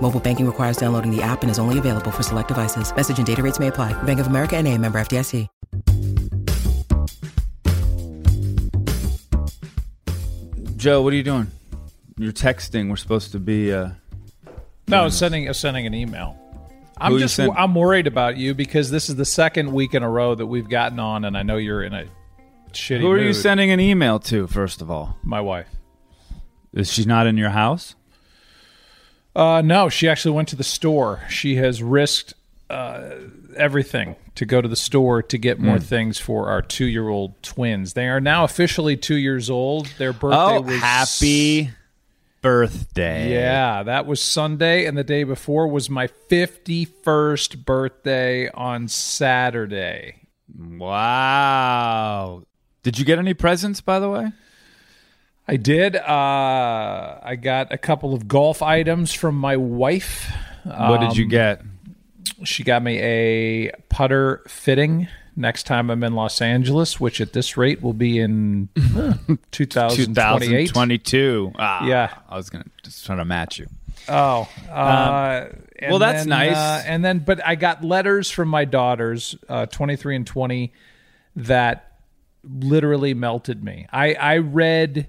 Mobile banking requires downloading the app and is only available for select devices. Message and data rates may apply. Bank of America and a member FDIC. Joe, what are you doing? You're texting. We're supposed to be. Uh, No, I was sending I was sending an email. I'm Who just send- I'm worried about you because this is the second week in a row that we've gotten on, and I know you're in a shitty. who are you sending an email to? First of all, My wife. is she not in your house? Uh, no, she actually went to the store. She has risked uh, everything to go to the store to get more things for our two year old twins. They are now officially two years old. Their birthday Oh, was happy birthday! Yeah, that was Sunday, and the day before was my 51st birthday on Saturday. Wow. Did you get any presents, by the way? I did. Uh, I got a couple of golf items from my wife. what did you Um, get? She got me a putter fitting next time I'm in Los Angeles, which at this rate will be in uh, 2028. 2022. Ah, Yeah. I was gonna just trying to match you. Oh, uh, and well, that's then, nice. uh, and then, but I got letters from my daughters, uh, 23 and 20, that literally melted me. I, I read,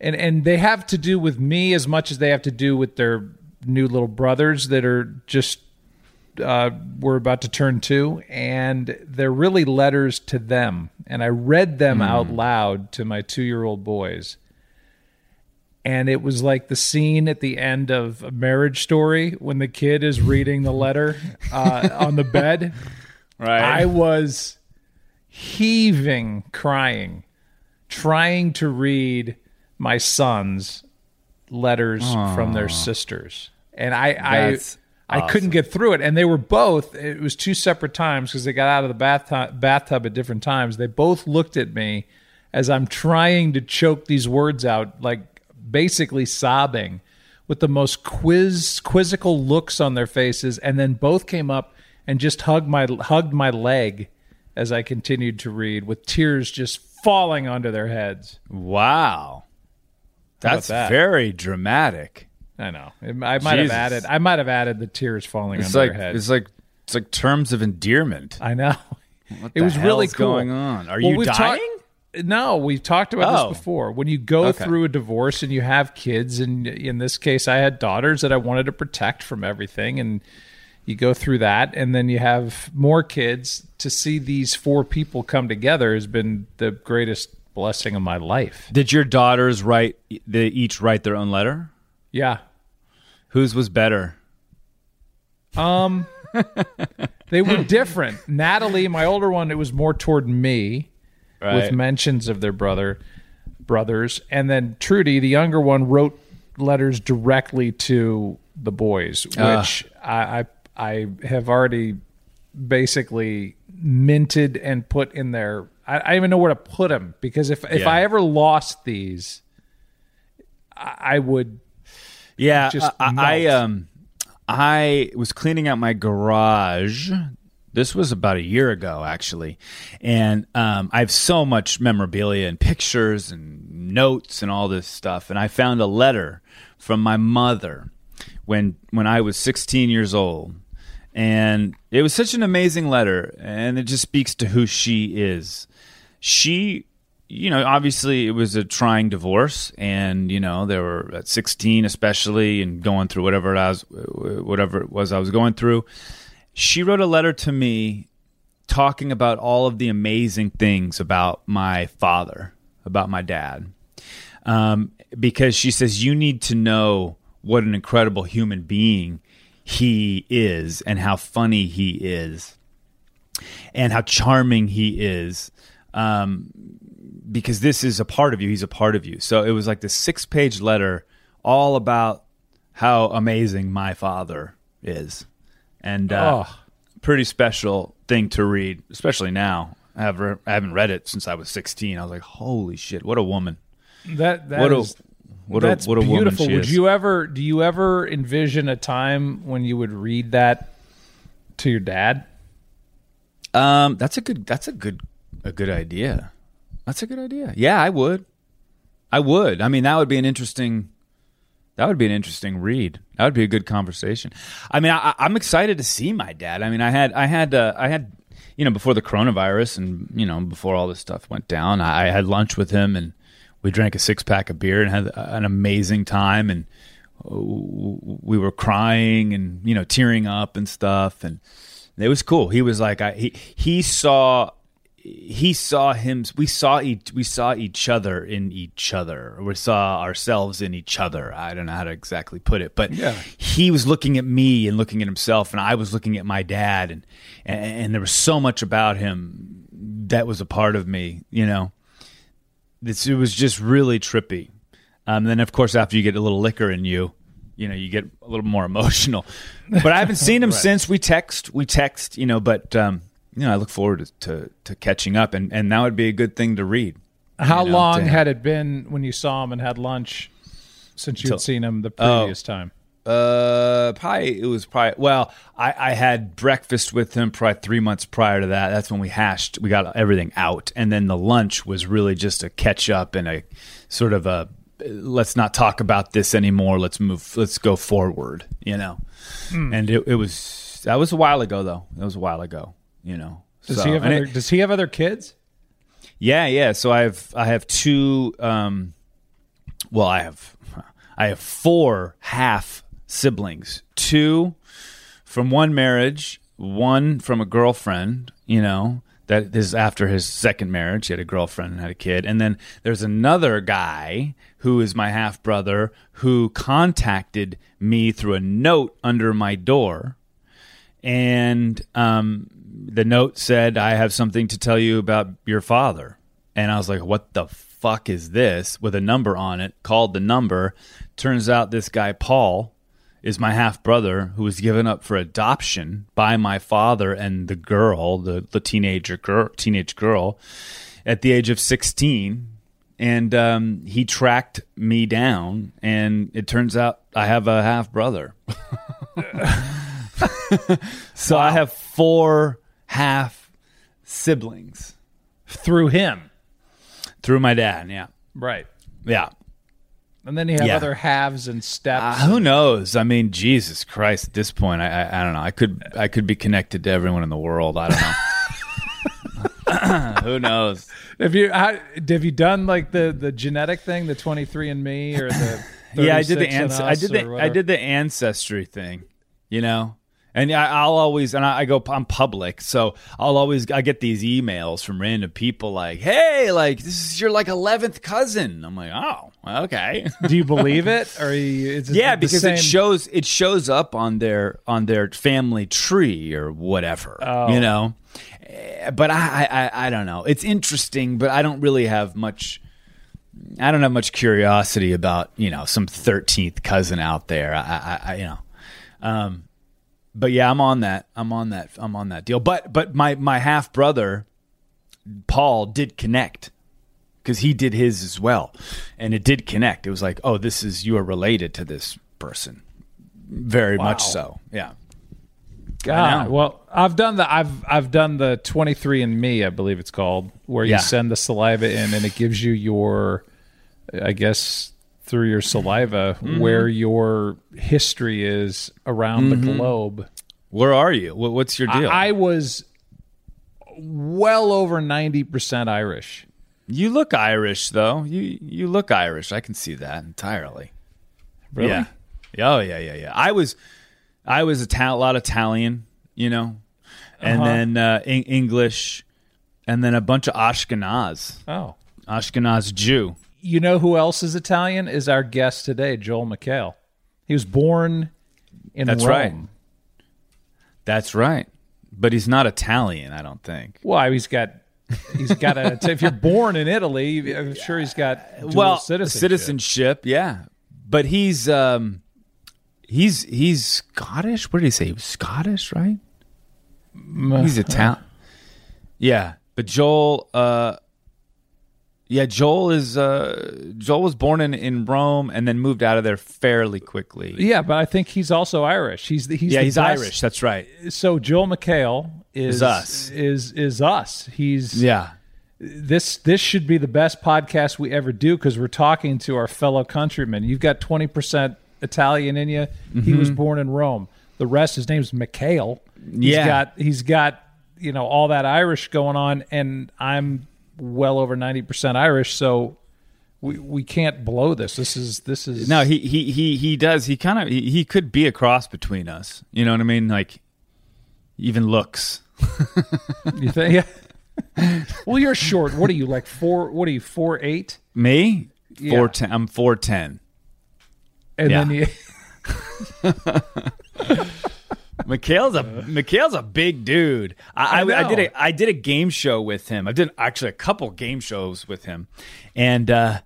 and, and they have to do with me as much as they have to do with their new little brothers that are just, uh, we're about to turn two. And they're really letters to them. And I read them out loud to my two year old boys and it was like the scene at the end of a marriage story when the kid is reading the letter uh, on the bed Right. i was heaving crying trying to read my sons letters from their sisters. And i That's i i couldn't get through it. And they were both it was two separate times because they got out of the bathtub, bathtub at different times. They both looked at me as i'm trying to choke these words out like basically sobbing with the most quiz quizzical looks on their faces. And then both came up and just hugged my hugged my leg as i continued to read with tears just falling onto their heads. Wow. That's that? very dramatic. i know i might have added i might have added the tears falling It's onto like their heads it's like it's like terms of endearment. i know What it was really cool going on? Are Well, you dying? talked- no, we've talked about Oh. this before. When you go Okay. through a divorce and you have kids, and in this case, I had daughters that I wanted to protect from everything, and you go through that, and then you have more kids. To see these four people come together has been the greatest blessing of my life. Did your daughters write? They each write their own letter. Yeah. Whose was better? Um, they were different. Natalie, my older one, it was more toward me. with mentions of their brother brothers and then trudy the younger one wrote letters directly to the boys which I, I i have already basically minted and put in there i, I don't even know where to put them because if if Yeah. i ever lost these i, I would Yeah, just I, I um I was cleaning out my garage. This was about a year ago, actually, and um, I have so much memorabilia and pictures and notes and all this stuff. And I found a letter from my mother when when I was 16 years old, and it was such an amazing letter, and it just speaks to who she is. She you know, obviously it was a trying divorce, and you know, they were at 16, especially, and going through whatever it was, whatever it was I was going through. She wrote a letter to me talking about all of the amazing things about my father, about my dad, um, because she says you need to know what an incredible human being he is and how funny he is and how charming he is. Um, because this is a part of you. He's a part of you. So it was like the six page letter all about how amazing my father is. And uh, Oh. pretty special thing to read, especially now. I, have re- I haven't read it since I was 16. I was like, holy shit, what a woman. That that What a- is- what a- that's what a beautiful. Would is. you ever do you ever envision a time when you would read that to your dad? Um, that's a good. That's a good. A good idea. That's a good idea. Yeah, I would. I would. I mean, that would be an interesting. That would be an interesting read. That would be a good conversation. I mean, I, I'm excited to see my dad. I mean, I had, I had, uh, I had, you know, before the coronavirus and you know before all this stuff went down, I, I had lunch with him and we drank a six pack of beer and had an amazing time and we were crying and you know tearing up and stuff and it was cool. He was like I, he he saw he saw him we saw each we saw each other in each other we saw ourselves in each other. I don't know how to exactly put it but Yeah. he was looking at me and looking at himself and i was looking at my dad and, and and there was so much about him that was a part of me you know? It's, it was just really trippy. Um, then of course after you get a little liquor in you you know you get a little more emotional. But i haven't seen him since. We text we text you know but um, you know i look forward to, to, to catching up and, and that would be a good thing to read How You know, long had it been when you saw him and had lunch since you'd Till- seen him the Oh. previous time? Uh, probably it was probably well. I, I had breakfast with him probably three months prior to that. That's when we hashed, we got everything out, and then the lunch was really just a catch up and a sort of a let's not talk about this anymore. Let's move. Let's go forward. You know, and it, it was that was a while ago though. That was a while ago. You know. Does So- he have other, it- Does he have other kids? yeah, yeah. So I have I have two. Um, well, I have I have four half siblings. Two from one marriage, one from a girlfriend. You know that is after his second marriage. He had a girlfriend and had a kid, and then there's another guy who is my half brother who contacted me through a note under my door and um, the note said, "I have something to tell you about your father." And I was like, "What the fuck is this?" With a number on it. Called the number. Turns out this guy Paul is my half brother who was given up for adoption by my father and the girl, the, the teenager girl, teenage girl, at the age of sixteen. And um, he tracked me down, and it turns out I have a half brother. So I have four half siblings Through him, through my dad. Yeah, right? yeah. And then you have Yeah. other halves and steps. Uh, who knows? I mean, Jesus Christ! At this point, I, I I don't know. I could I could be connected to everyone in the world. I don't know. who knows? Have you how, have you done like the the genetic thing, the twenty three and Me, or the Yeah, I did the ans- I did the I did the ancestry thing. You know. And I, I'll always, and I, I go, I'm public, so I'll always, I get these emails from random people like, "Hey, like this is your like eleventh cousin." I'm like, "Oh, okay." Do you believe it, or you, is it yeah because same- it shows it shows up on their on their family tree or whatever Oh. you know Eh, but I, I i don't know it's interesting but i don't really have much i don't have much curiosity about you know some 13th cousin out there i i, I you know um but yeah i'm on that. I'm on that. I'm on that deal. But but my my half brother paul did connect because he did his as well, and it did connect. It was like, oh, this is you are related to this person, very much so. Yeah, God, well, I've done the I've I've done the 23 and Me, I believe it's called, where you Yeah. send the saliva in and it gives you your I guess through your saliva Mm-hmm. where your history is around the globe. where are you? What's your deal? I, I was well over 90% Irish. you look Irish though. You you look Irish. I can see that entirely. Really? Yeah. Oh yeah, yeah, yeah. I was, I was a ta- lot of Italian, you know, and then uh, Eng- English, and then a bunch of Ashkenaz, Oh. Ashkenaz Jew. You know who else is Italian? Is our guest today, Joel McHale. He was born in That's Rome. right. That's right. But he's not Italian, I don't think. Well, he's got he's got a if you're born in Italy, I'm sure he's got dual well, citizenship. citizenship, yeah. But he's um he's he's Scottish. What did he say? He was Scottish, right? He's Italian. Yeah, but Joel uh yeah, Joel is uh Joel was born in in Rome and then moved out of there fairly quickly. Yeah, but I think he's also Irish. He's the, he's yeah, the he's best- Irish. That's right. So Joel McHale is, Is us. Is is us. He's Yeah. this this should be the best podcast we ever do because we're talking to our fellow countrymen. You've got twenty percent Italian in you. He Mm-hmm. was born in Rome. The rest, his name's McHale. He's Yeah. got he's got you know all that Irish going on, and I'm well over ninety percent Irish, so we we can't blow this. This is this is No, he he he he does. He kind of he, he could be a cross between us. You know what I mean? Like even looks. You think? Yeah. well, you're short. What are you like four? What are you four eight? Me? Yeah. Four ten. I'm four ten. And Yeah. then you. McHale's a McHale's a big dude. I, I I, I did a I did a game show with him. I did actually a couple game shows with him, and uh,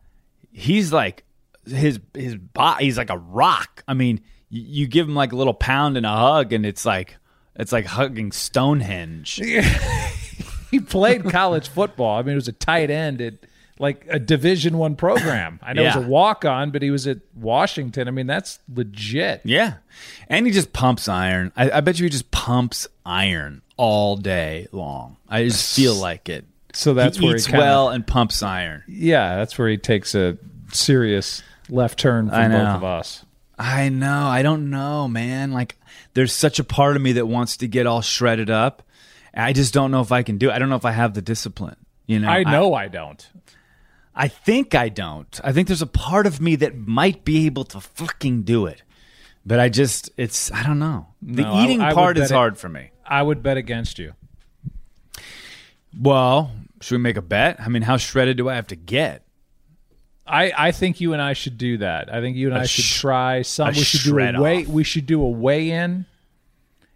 he's like his his body. He's like a rock. I mean, you, you give him like a little pound and a hug, and it's like it's like hugging Stonehenge. he played college football. I mean, it was a tight end at like a Division One program. I know it Yeah. was a walk on, but he was at Washington. I mean, that's legit. Yeah, and he just pumps iron. I, I bet you he just pumps iron all day long. I just feel like it. So that's he where eats he kinda, well and pumps iron. Yeah, that's where he takes a serious left turn I from both of us. I know. I don't know, man. Like, there's such a part of me that wants to get all shredded up. I just don't know if I can do it. I don't know if I have the discipline. You know, I know I, don't. I, think I don't. I think there's a part of me that might be able to fucking do it, but I just, it's, I don't know. The No, eating I would part is it- hard for me. I would bet against you. Well, should we make a bet? I mean, how shredded do I have to get? I, I think you and I should do that. I think you and I should sh- try some. We should do a weigh. off. We should do a weigh in,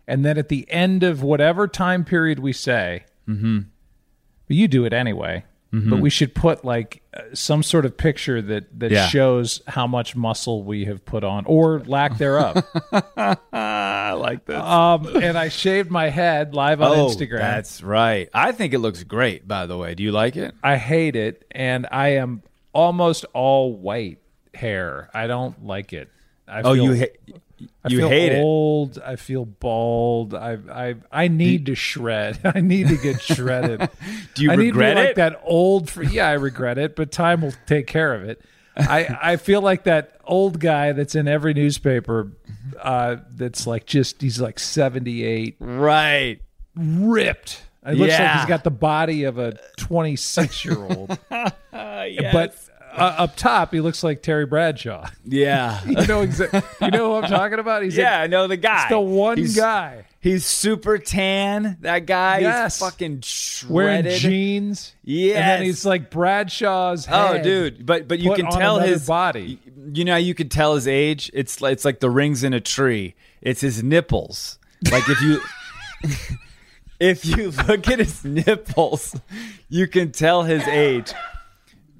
and then at the end of whatever time period we say, mm-hmm. you do it anyway. Mm-hmm. But we should put like uh, some sort of picture that that Yeah. shows how much muscle we have put on or lack thereof. I like this. um, and I shaved my head live on oh, Instagram. that's right. I think it looks great, by the way. Do you like it? I hate it, and I am almost all white hair. I don't like it. I Oh, feel, you ha- I you feel hate it. old. I feel bald. I I I need to shred. I need to get shredded. Do you I regret be like it? that old. Fr- yeah, I regret it, but time will take care of it. I I feel like that old guy that's in every newspaper. Uh, that's like just he's like seventy eight, Right. ripped. It looks like he's got the body of a twenty six year old. Yes. But uh, up top, he looks like Terry Bradshaw. yeah. You know exa- You know who I'm talking about? He's yeah, like- I know the guy. it's the one He's- guy He's super tan. That guy. Yes. He's fucking shredded. wearing jeans. and Yes. then he's like Bradshaw's. Oh, dude! But but you can tell his body. You know, how you can tell his age. It's like, it's like the rings in a tree. It's his nipples. Like if you if you look at his nipples, you can tell his age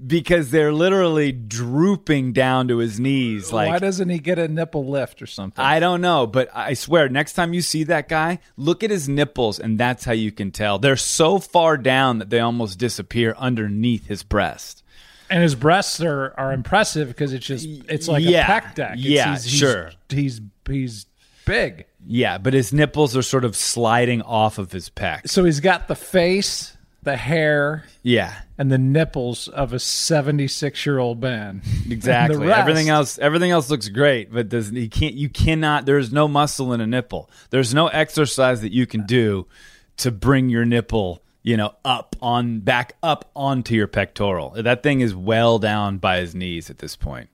because they're literally drooping down to his knees. Like Why doesn't he get a nipple lift or something? I don't know, but I swear, next time you see that guy, look at his nipples, and that's how you can tell. They're so far down that they almost disappear underneath his breast. and his breasts are, are impressive because it's just it's like Yeah. a pec deck. It's- Yeah, he's, he's- sure. He's he's big. Yeah, but his nipples are sort of sliding off of his pec. So he's got the face, the hair, Yeah, and the nipples of a 76 year old man. Exactly. rest- Everything else, everything else looks great, but does he can't? You cannot. There's no muscle in a nipple. There's no exercise that you can do to bring your nipple, you know, up on back up onto your pectoral. That thing is well down by his knees at this point.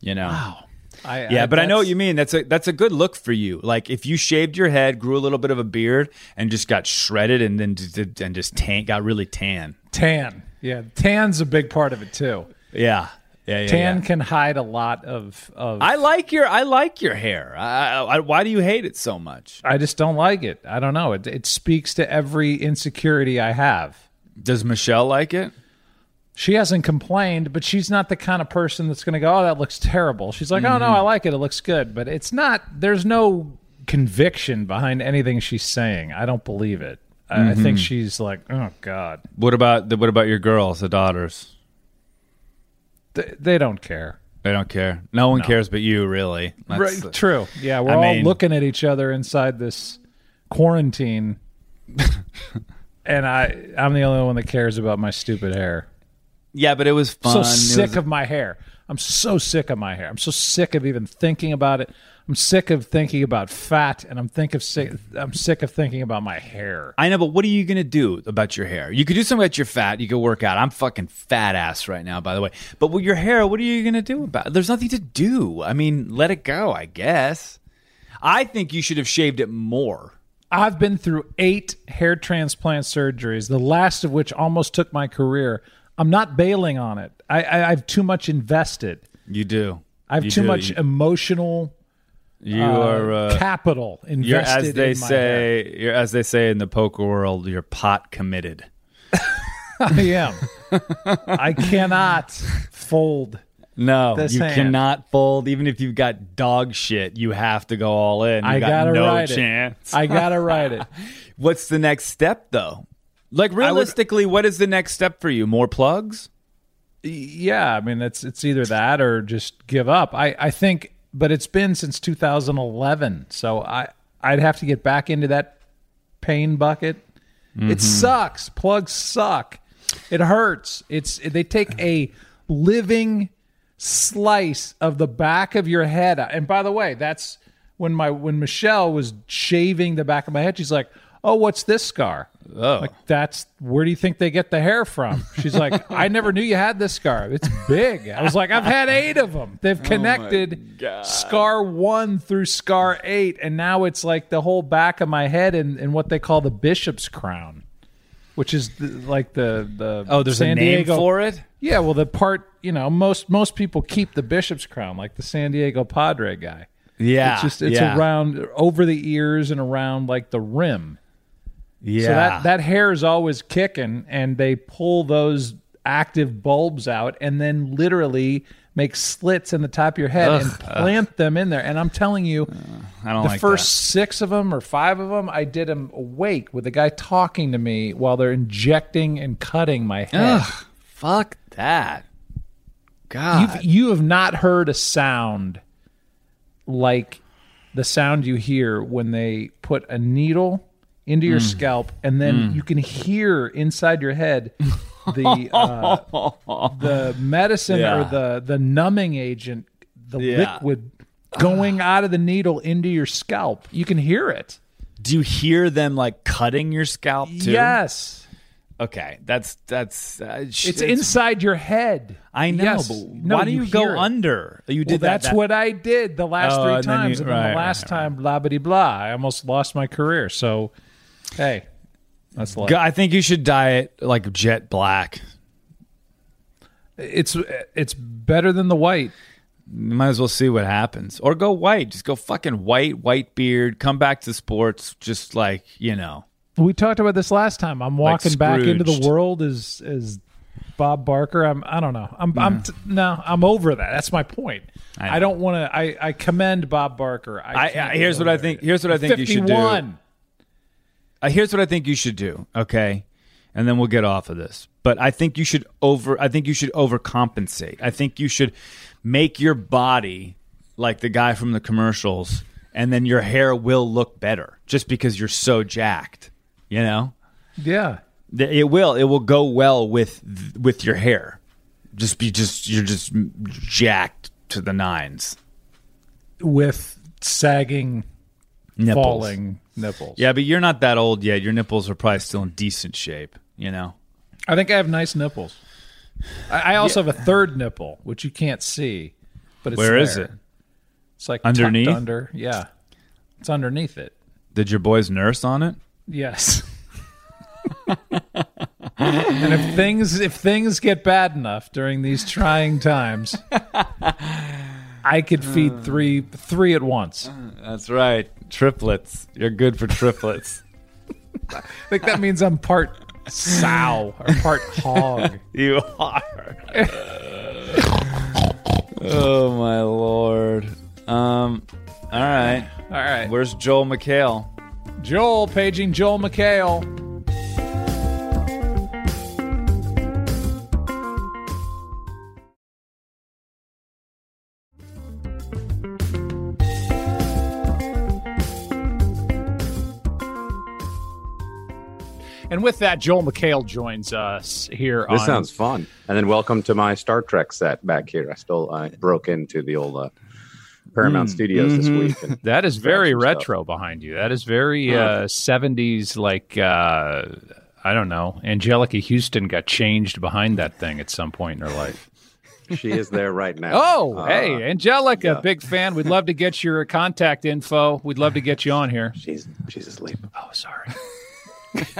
You know. Wow. I, Yeah, but I know what you mean. That's a that's a good look for you. Like if you shaved your head, grew a little bit of a beard, and just got shredded, and then just, and just tan, got really tan. tan. Yeah, tan's a big part of it too. Yeah, yeah, yeah. Tan yeah. can hide a lot of of. I like your I like your hair. I, I, why do you hate it so much? I just don't like it. I don't know. It it speaks to every insecurity I have. Does Michelle like it? She hasn't complained, but she's not the kind of person that's going to go, "Oh, that looks terrible." She's like, "Oh no, mm-hmm. I like it. It looks good." But it's not. There's no conviction behind anything she's saying. I don't believe it. I, I think mm-hmm. she's like, "Oh God." What about the, what about your girls, the daughters? They, they don't care. They don't care. No one cares but you, really. That's- right, true. Yeah, we're I all mean- looking at each other inside this quarantine, and I I'm the only one that cares about my stupid hair. Yeah, but it was fun. so sick was- of my hair. I'm so sick of my hair. I'm so sick of even thinking about it. I'm sick of thinking about fat, and I'm think of sick. I'm sick of thinking about my hair. I know, but what are you gonna do about your hair? You could do something about your fat. You could work out. I'm fucking fat ass right now, by the way. But with your hair, what are you gonna do about it? There's nothing to do. I mean, let it go. I guess. I think you should have shaved it more. I've been through eight hair transplant surgeries, the last of which almost took my career. I'm not bailing on it. I, I I've too much invested. You do. I have You too do. much You, emotional you uh, are. Uh, capital invested. you're as they in my hair. say. You're as they say in the poker world. You're pot committed. I am. I cannot fold. No, This you hand. cannot fold. Even if you've got dog shit, you have to go all in. You I got gotta no chance. it. I gotta ride it. What's the next step, though? Like realistically, what is the next step for you? More plugs? Yeah, I mean it's it's either that or just give up. I I think, but it's been since 2011, so I I'd have to get back into that pain bucket. Mm-hmm. It sucks. Plugs suck. It hurts. It's they take a living slice of the back of your head. And by the way, that's when my when Michelle was shaving the back of my head. She's like, "Oh, what's this scar?" Oh, Like that's where do you think they get the hair from? She's like, I never knew you had this scar. It's big. I was like, I've had eight of them. They've oh connected scar one through scar eight, and now it's like the whole back of my head and, and what they call the bishop's crown, which is the, like the the oh, there's San a name Diego. for it. Yeah, well, the part you know most most people keep the bishop's crown, like the San Diego Padre guy. Yeah, It's just it's yeah. around over the ears and around like the rim. Yeah, So that that hair is always kicking, and they pull those active bulbs out, and then literally make slits in the top of your head and plant them in there. And I'm telling you, I don't the like first six of them or five of them, I did them awake with the guy talking to me while they're injecting and cutting my head. Ugh, fuck that. God, You've, you have not heard a sound like the sound you hear when they put a needle into Mm. your scalp, and then you can hear inside your head the uh, the medicine Yeah. or the the numbing agent, the Yeah. liquid going out of the needle into your scalp. You can hear it. do you hear them like cutting your scalp too? Yes. Okay, that's that's. Uh, sh- It's, inside your head. I know, Yes. No, why do you, go it. under? You Well, did that. that's that- what I did the last Oh, three and then you- times, and then right, the last right, time, blah blah blah. I almost lost my career. So, hey, that's life. I think you should dye it like jet black. It's it's better than the white. You might as well see what happens, or go white. Just go fucking white, white beard. Come back to sports, just like you know. We talked about this last time. I'm walking back into the world as as Bob Barker. I'm I don't know. I'm I'm t- no. I'm over that. That's my point. I I, don't want to. I I commend Bob Barker. I, I, I here's what I think. Here's what I think you should do. 51. Uh, here's what I think you should do. Okay, and then we'll get off of this. But I think you should over. I think you should overcompensate. I think you should make your body like the guy from the commercials, and then your hair will look better just because you're so jacked. You know, Yeah. It will. It will go well with with your hair. Just be just you're just jacked to the nines. With sagging, Nipples. falling nipples. Yeah, but you're not that old yet. Your nipples are probably still in decent shape. You know. I think I have nice nipples. I, I also have a third nipple, which you can't see, but it's Where is there. it? It's like Underneath? under. Yeah, it's underneath it. Did your boys nurse on it? Yes. and if things if things get bad enough during these trying times, I could feed three three at once. That's right. Triplets. You're good for triplets. I think that means I'm part sow or part hog. you are. oh my lord. Um. All right. All right. Where's Joel McHale? Joel paging Joel McHale. And with that, Joel McHale joins us here This on sounds fun. And then welcome to my Star Trek set back here. I still I broke into the old uh, Paramount Studios this week. That is very some stuff. retro behind you. That is very uh, 70s, like, uh, I don't know. Anjelica Huston got changed behind that thing at some point in her life. she is there right now. Oh, Uh, hey, Angelica, yeah. big fan. We'd love to get your contact info. We'd love to get you on here. she's she's asleep. Oh, sorry.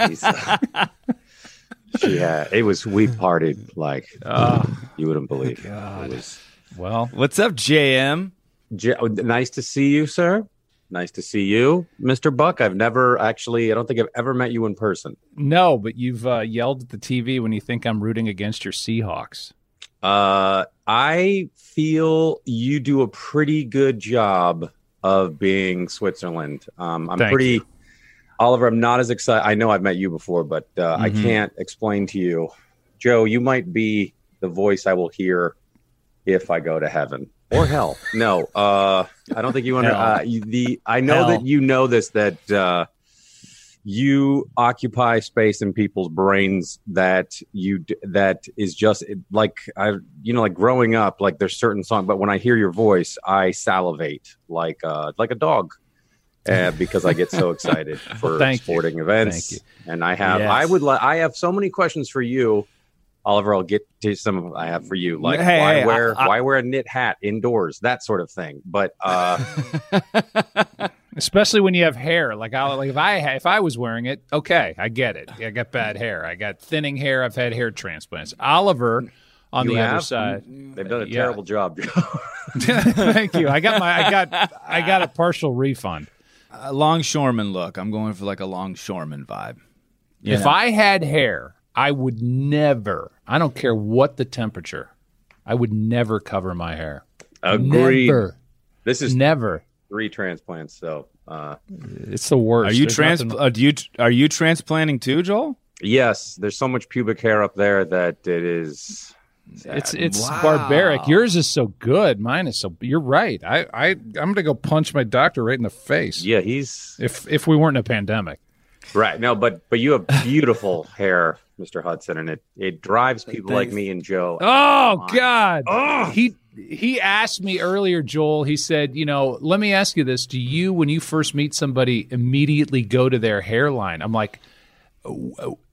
She's, uh, she had it was we partied like uh, you wouldn't believe. It was Well, What's up, JM? J- oh, nice to see you, sir. Nice to see you, Mr. Buck. I've never actually I don't think I've ever met you in person. no, but you've uh, yelled at the TV when you think I'm rooting against your Seahawks. Uh, I feel you do a pretty good job of being Switzerland. Um, I'm Thank pretty, you. Oliver. I'm not as excited. I know I've met you before, but uh, I Mm-hmm. can't explain to you, Joe. You might be the voice I will hear if I go to heaven or hell. No, uh, I don't think you under. Hell. Uh, you, the I know Hell. that you know this that. Uh, you occupy space in people's brains that you that is just like I you know like growing up like there's certain songs but when I hear your voice I salivate like uh like a dog uh, because I get so excited for thank you. sporting events Thank and I have Yes. I would li- I have so many questions for you Oliver I'll get to some of them I have for you like Hey, why hey, wear I- I- why wear a knit hat indoors that sort of thing but uh especially when you have hair. Like I like if I if I was wearing it, okay, I get it. I got bad hair. I got thinning hair. I've had hair transplants. Oliver on You the other side. they've done a Yeah. terrible job Thank you. I got my I got I got a partial refund. A longshoreman look. I'm going for like a longshoreman vibe. You If know? I had hair, I would never. I don't care what the temperature. I would never cover my hair. agreed Never. this is Never. three transplants so uh It's the worst. are you There's trans? nothing- Uh, do you are you transplanting too, Joel? Yes, there's so much pubic hair up there that it is. It's it's Wow. barbaric. Yours is so good. Mine is so. You're right. I I I'm gonna go punch my doctor right in the face. Yeah, he's If if we weren't in a pandemic. right. No, but but you have beautiful hair, Mr. Hudson, and it it drives people like me and Joe. Oh God. Oh, He he asked me earlier, Joel. He said, you know, let me ask you this: Do you, when you first meet somebody, immediately go to their hairline? I'm like,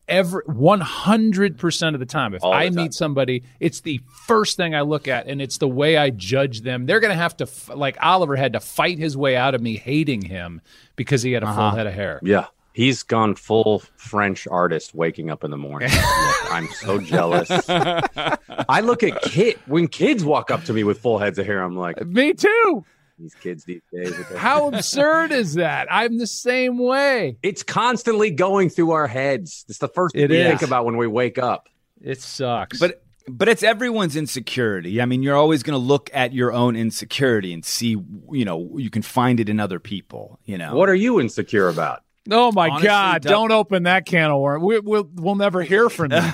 every 100 percent of the time. If the I time. meet somebody, it's the first thing I look at, and it's the way I judge them. They're going to have to, f- like Oliver had to fight his way out of me hating him because he had a Uh-huh. full head of hair. Yeah, he's gone full French artist waking up in the morning. Look, I'm so jealous. I look at kid when kids walk up to me with full heads of hair. I'm like, Me too. These kids these days. How absurd is that? I'm the same way. It's constantly going through our heads. It's the first thing It we is. think about when we wake up. It sucks. But but it's everyone's insecurity. I mean, you're always going to look at your own insecurity and see, you know, you can find it in other people. You know, What are you insecure about? Oh my Honestly, God! Doug- Don't open that can of worms. We, we'll we'll never hear from you.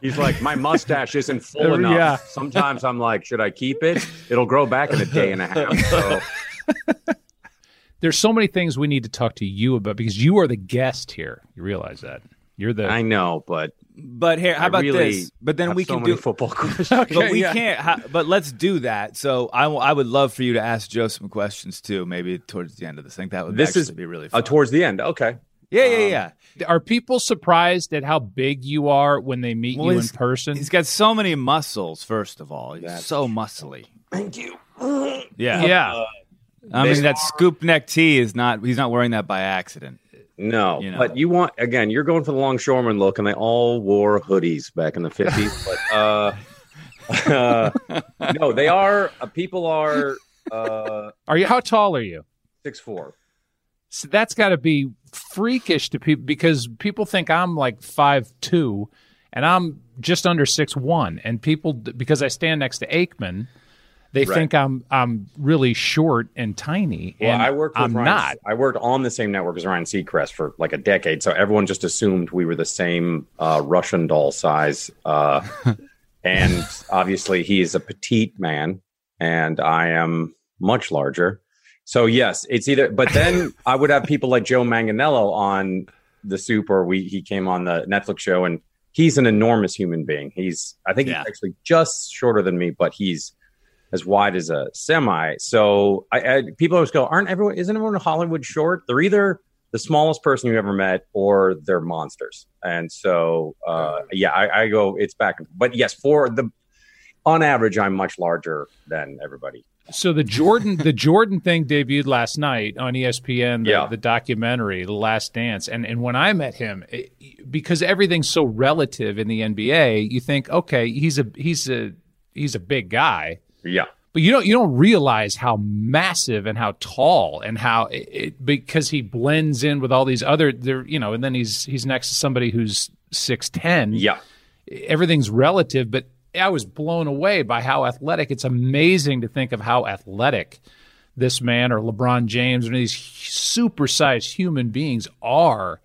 He's like, my mustache isn't Uh, full enough. yeah. Sometimes I'm like, should I keep it? It'll grow back in a day and a half. So There's so many things we need to talk to you about because you are the guest here. You realize that you're the. I know, but But here, how I about really this? But then we so can many do. football questions. but we yeah. can't. Ha- but let's do that. So I, w- I would love for you to ask Joe some questions too. Maybe towards the end of this. I think that would This actually is be really Uh, fun. towards the end. Okay. Yeah, yeah, yeah. Are people surprised at how big you are when they meet Well, you in person? He's got so many muscles. First of all, he's That's so muscly. Thank you. Yeah. Yeah. I mean, that scoop neck tee is not, he's not wearing that by accident. No, You know. but you want again. You're going for the longshoreman look, and they all wore hoodies back in the fifties. but uh, uh, no, they are. Uh, people are uh, Are you? How tall are you? six four. So that's got to be freakish to people because people think I'm like five two, and I'm just under six one, and people because I stand next to Aikman, they Right. think I'm I'm really short and tiny. Well, and I worked. With I'm Ryan, not. I worked on the same network as Ryan Seacrest for like a decade, so everyone just assumed we were the same uh, Russian doll size. Uh, and obviously, he is a petite man, and I am much larger. So yes, it's either. But then I would have people like Joe Manganiello on the Soup, or we he came on the Netflix show, and he's an enormous human being. He's I think Yeah. he's actually just shorter than me, but he's as wide as a semi. So I, I people always go, aren't everyone? Isn't everyone in Hollywood short? They're either the smallest person you ever met or they're monsters. And so uh, yeah, I, I go. It's back. But yes, for the on average, I'm much larger than everybody. So the Jordan the Jordan thing debuted last night on ESPN, the, Yeah. the documentary, The Last Dance, and and when I met him, it, because everything's so relative in the NBA, you think, okay, he's a he's a he's a big guy, Yeah. but you don't you don't realize how massive and how tall and how it, it, because he blends in with all these other there, you know, and then he's he's next to somebody who's six ten, Yeah. everything's relative, but I was blown away by how athletic. It's amazing to think of how athletic this man or LeBron James or these supersized human beings are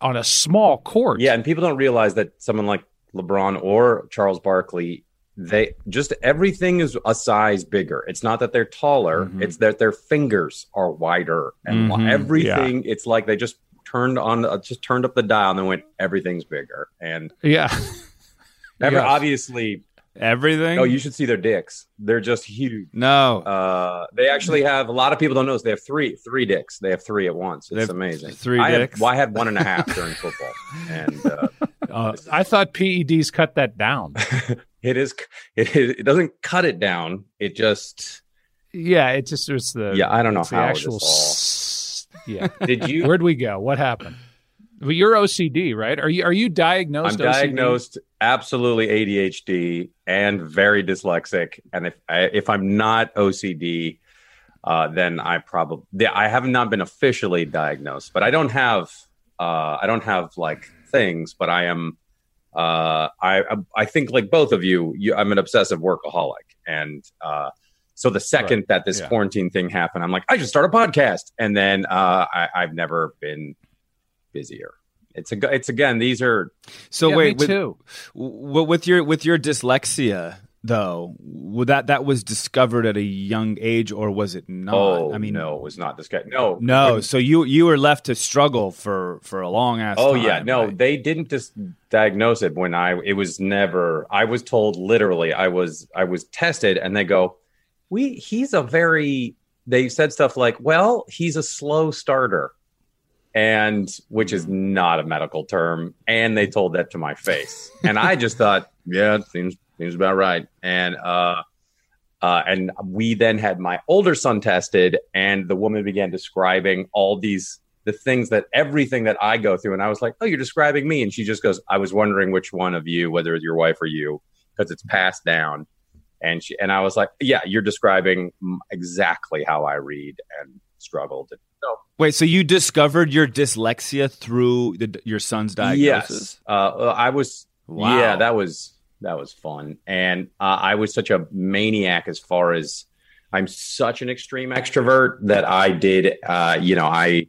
on a small court. Yeah, and people don't realize that someone like LeBron or Charles Barkley, they just everything is a size bigger. It's not that they're taller; it's that their fingers are wider, and Mhm, everything. It's like they just turned on, uh, just turned up the dial, and then went, everything's bigger. And yeah. ever, Yes. obviously, Everything? oh, you should see their dicks. They're just huge. no. Uh, they actually have a lot of people don't know this. They have three, three dicks. They have three at once. It's amazing. three I had- dicks? well, I had one and a half during football, and uh, Uh, I thought PEDs cut that down. It is. It, is- it doesn't cut it down. It just. yeah, it just it's the Yeah, I don't know it's the how actual. this all. s- yeah, Did you? where'd we go? What happened? Well, you're OCD, right? Are you are you diagnosed? I'm diagnosed? OCD? absolutely ADHD and very dyslexic. And if I, if I'm not OCD, uh, then I probably I have not been officially diagnosed, but I don't have uh, I don't have like things, but I am. Uh, I I think like both of you, you I'm an obsessive workaholic, and uh, so the second that this Yeah. quarantine thing happened, I'm like, I should start a podcast, and then uh, I, I've never been busier. It's a it's again these are so Yeah, wait, me with, too. w- with your with your dyslexia though, that that was discovered at a young age or was it not? oh I mean, no it was not this guy no No, so you you were left to struggle for for a long ass. oh time, yeah no right? they didn't just diagnose it when I it was never I was told literally I was I was tested and they go we he's a very they said stuff like well he's a slow starter and which is not a medical term and they told that to my face. And i just thought yeah it seems seems about right. And uh uh, and we then had my older son tested and the woman began describing all these the things that everything that i go through. And i was like oh you're describing me. And she just goes i was wondering which one of you whether it's your wife or you because it's passed down. And she and i was like yeah you're describing exactly how i read and struggled. So Wait, so you discovered your dyslexia through the, your son's diagnosis? Yes, uh, I was. Wow. Yeah, that was that was fun, and uh, I was such a maniac as far as I'm such an extreme extrovert that I did. Uh, you know, I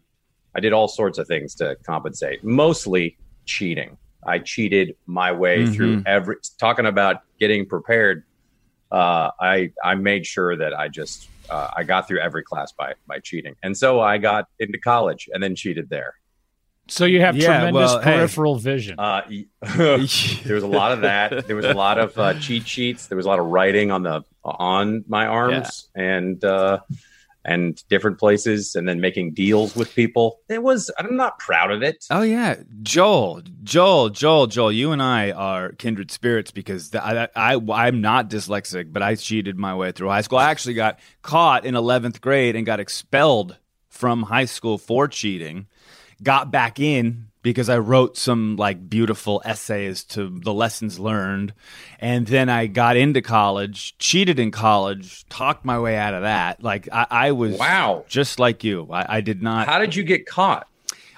I did all sorts of things to compensate, mostly cheating. I cheated my way through every. Talking about getting prepared, uh, I I made sure that I just uh, I got through every class by by cheating, and so I got into college and then cheated there. So you have Yeah, tremendous well, hey. peripheral vision. Uh, there was a lot of that. There was a lot of uh, cheat sheets. There was a lot of writing on the on my arms, and uh, and different places and then making deals with people. It was I'm not proud of it. Oh yeah, Joel, Joel, Joel, Joel. You and I are kindred spirits because the, I, I I'm not dyslexic, but I cheated my way through high school. I actually got caught in 11th grade and got expelled from high school for cheating. Got back in because I wrote some like beautiful essays to the lessons learned. And then I got into college, cheated in college, talked my way out of that. Like I, I was wow, just like you. I, I, did not. How did you get caught?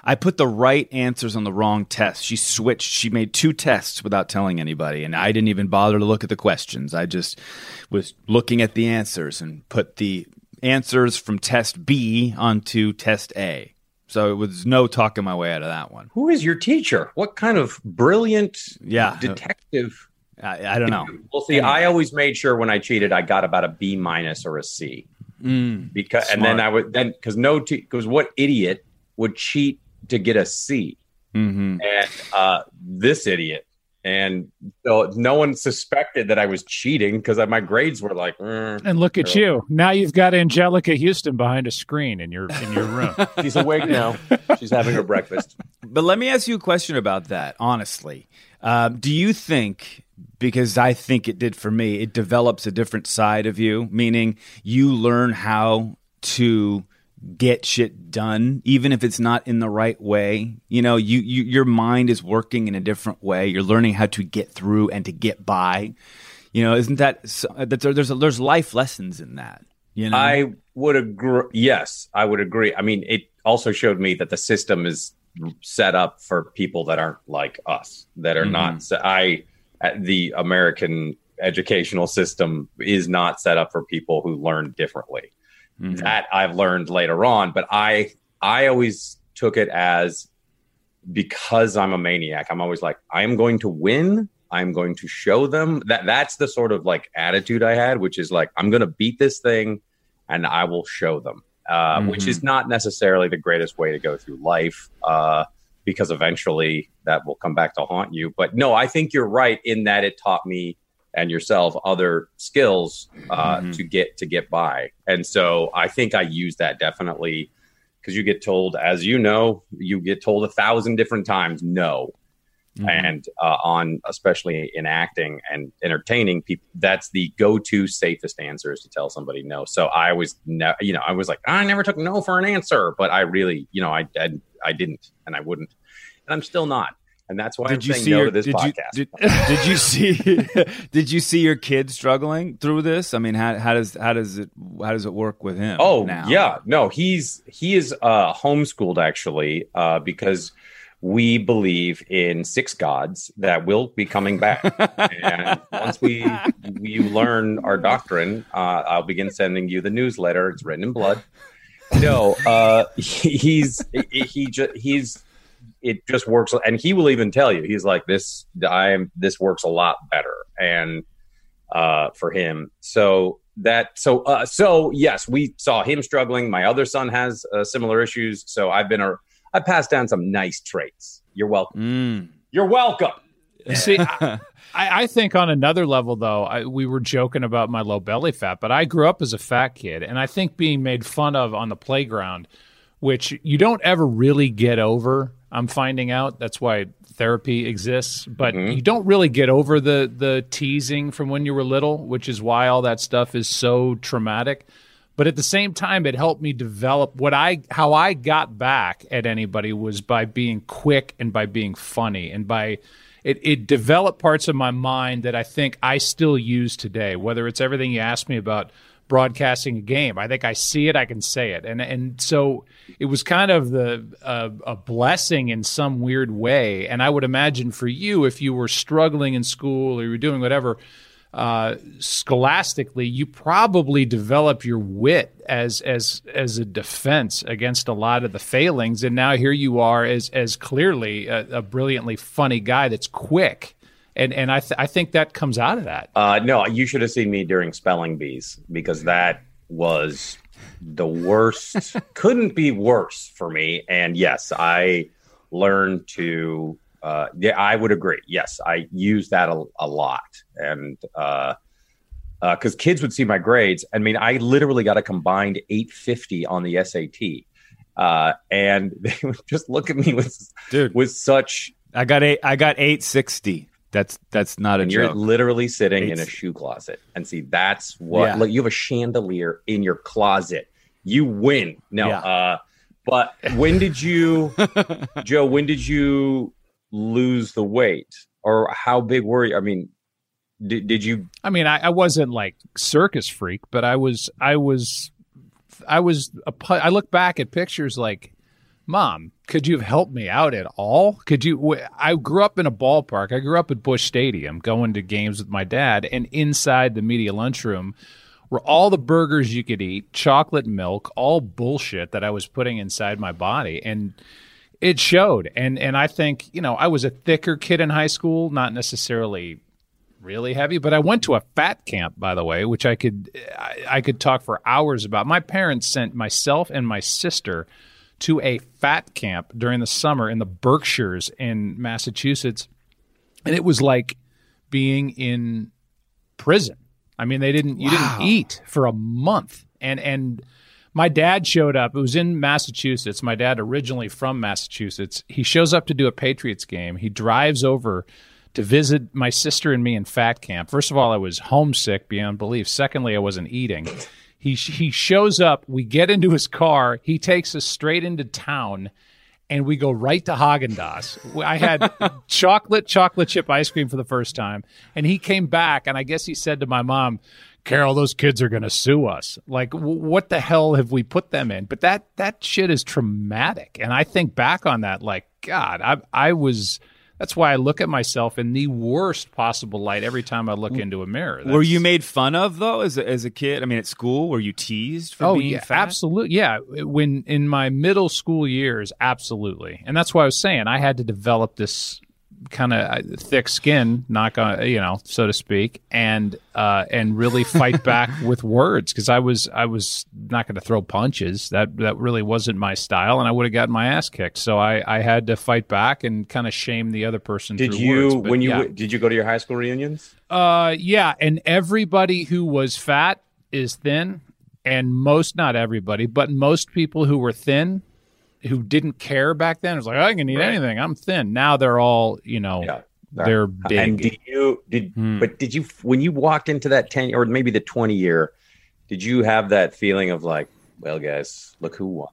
I put the right answers on the wrong test. She switched. She made two tests without telling anybody, and I didn't even bother to look at the questions. I just was looking at the answers and put the answers from test B onto test A. So it was no talking my way out of that one. Who is your teacher? What kind of brilliant yeah. detective? I, I don't know. Well, see, I always made sure when I cheated, I got about a B minus or a C. Mm, because smart. and then I would then because no because te- what idiot would cheat to get a C? Mm-hmm. And uh, this idiot and so no one suspected that I was cheating because my grades were like. Mm, and look at you now! You've got Anjelica Huston behind a screen in your in your room. She's awake now. She's having her breakfast. But let me ask you a question about that. Honestly, um, do you think? Because I think it did for me. It develops a different side of you, meaning you learn how to get shit done even if it's not in the right way. You know you, you your mind is working in a different way. You're learning how to get through and to get by. You know isn't that there's a, there's life lessons in that you know? I would agree yes i would agree. I mean it also showed me that the system is set up for people that aren't like us that are mm-hmm. not i the american educational system is not set up for people who learn differently Mm-hmm. That I've learned later on, but I I always took it as because I'm a maniac. I'm always like I am going to win. I'm going to show them that that's the sort of like attitude I had, which is like I'm going to beat this thing and I will show them. Uh, mm-hmm. Which is not necessarily the greatest way to go through life, uh, because eventually that will come back to haunt you. But no, I think you're right in that it taught me and yourself other skills uh, mm-hmm. to get to get by. And so I think I use that definitely because you get told, as you know, you get told a thousand different times no. Mm-hmm. And uh, on especially in acting and entertaining people, that's the go-to safest answer is to tell somebody no. So I was, ne- you know, I was like, I never took no for an answer, but I really, you know, I I, I didn't, and I wouldn't, and I'm still not and that's why did I'm you saying see no your, to this did podcast. You, did, did, you see? did you see your kid struggling through this? I mean, how, how does how does it how does it work with him? Oh now? yeah, no, he's he is uh, homeschooled actually uh, because we believe in six gods that will be coming back, and once we we learn our doctrine, uh, I'll begin sending you the newsletter. It's written in blood. No, uh, he, he's he, he just he's it just works and he will even tell you he's like this i am this works a lot better and uh for him. So that so uh so yes we saw him struggling. My other son has uh, similar issues so i've been a i passed down some nice traits. You're welcome. Mm. you're welcome. See I, I, think on another level though I, we were joking about my low belly fat but i grew up as a fat kid and i think being made fun of on the playground which you don't ever really get over I'm finding out that's why therapy exists, but mm-hmm. you don't really get over the the teasing from when you were little, which is why all that stuff is so traumatic. But at the same time, it helped me develop what I how I got back at anybody was by being quick and by being funny and by it, it developed parts of my mind that I think I still use today. Whether it's everything you asked me about broadcasting a game. I think I see it, I can say it, and and so it was kind of the a blessing in some weird way. And I would imagine for you, if you were struggling in school or you were doing whatever. Uh, scholastically, you probably develop your wit as as as a defense against a lot of the failings, and now here you are as as clearly a, a brilliantly funny guy that's quick and and I th- I think that comes out of that. Uh, no, you should have seen me during spelling bees because that was the worst. couldn't be worse for me. And yes, I learned to. Uh, yeah, I would agree. Yes, I use that a, a lot, and uh, because uh, kids would see my grades. I mean, I literally got a combined 850 on the SAT. Uh, and they would just look at me with, Dude. with such. I got eight. I got eight sixty. That's that's not a And joke. you're literally sitting in a shoe closet. And see, that's what, Yeah. like, you have a chandelier in your closet. You win. No, Yeah. uh, but when did you, Joe, when did you lose the weight? Or how big were you? I mean, did, did you I mean, I, I wasn't like circus freak, but I was, I was, I was. A, I look back at pictures like, Mom, could you have helped me out at all? Could you? I grew up in a ballpark. I grew up at Busch Stadium, going to games with my dad, and inside the media lunchroom were all the burgers you could eat, chocolate milk, all bullshit that I was putting inside my body, and it showed. And and I think you know I was a thicker kid in high school, not necessarily really heavy. But I went to a fat camp, by the way, which I could I, I could talk for hours about. My parents sent myself and my sister to a fat camp during the summer in the Berkshires in Massachusetts, and it was like being in prison. I mean, they didn't you didn't eat for a month, and and my dad showed up. It was in Massachusetts. My dad originally from Massachusetts. He shows up to do a Patriots game. He drives over to visit my sister and me in fat camp. First of all, I was homesick beyond belief. Secondly, I wasn't eating. He he shows up. We get into his car. He takes us straight into town, and we go right to Haagen Dazs. I had chocolate chocolate chip ice cream for the first time, and he came back, and I guess he said to my mom. Carol, those kids are going to sue us. Like, w- what the hell have we put them in? But that that shit is traumatic, and I think back on that, like, God, I I was. That's why I look at myself in the worst possible light every time I look into a mirror. Were you made fun of though as a, as a kid? I mean, at school, were you teased for Oh being yeah, fat? absolutely. Yeah, when in my middle school years, absolutely, and that's why I was saying I had to develop this kind of thick skin, knock on you know, so to speak, and uh, and really fight back with words because I was I was not going to throw punches. That that really wasn't my style, and I would have gotten my ass kicked. So I I had to fight back and kind of shame the other person. did through you words. But when you yeah. did you go to your high school reunions? Uh, yeah, and everybody who was fat is thin, and most not everybody, but most people who were thin, who didn't care back then, was like I can eat Right. anything. I'm thin. Now they're all you know, Yeah. they're big. And big. did you did Hmm. but did you when you walked into that ten or maybe the twenty year, did you have that feeling of like, well, guys, look who won?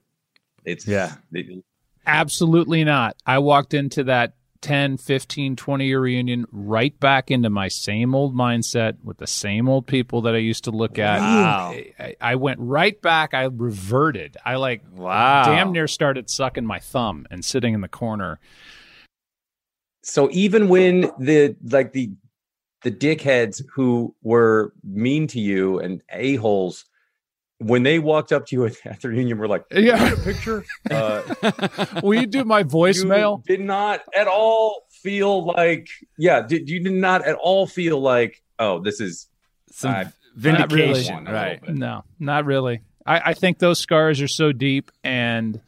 It's Yeah. it- Absolutely not. I walked into that 10, 15, 20 year reunion right back into my same old mindset with the same old people that I used to look at. Wow. I, I went right back. I reverted. I like Wow. damn near started sucking my thumb and sitting in the corner. so even when the like the the dickheads who were mean to you and a holes, when they walked up to you at, at the reunion, were like, Yeah. picture. Uh, Will you do my voicemail? You did not at all feel like, yeah, did you did not at all feel like, oh, this is Some Uh, vindication, really. right? No, not really. I, I think those scars are so deep, and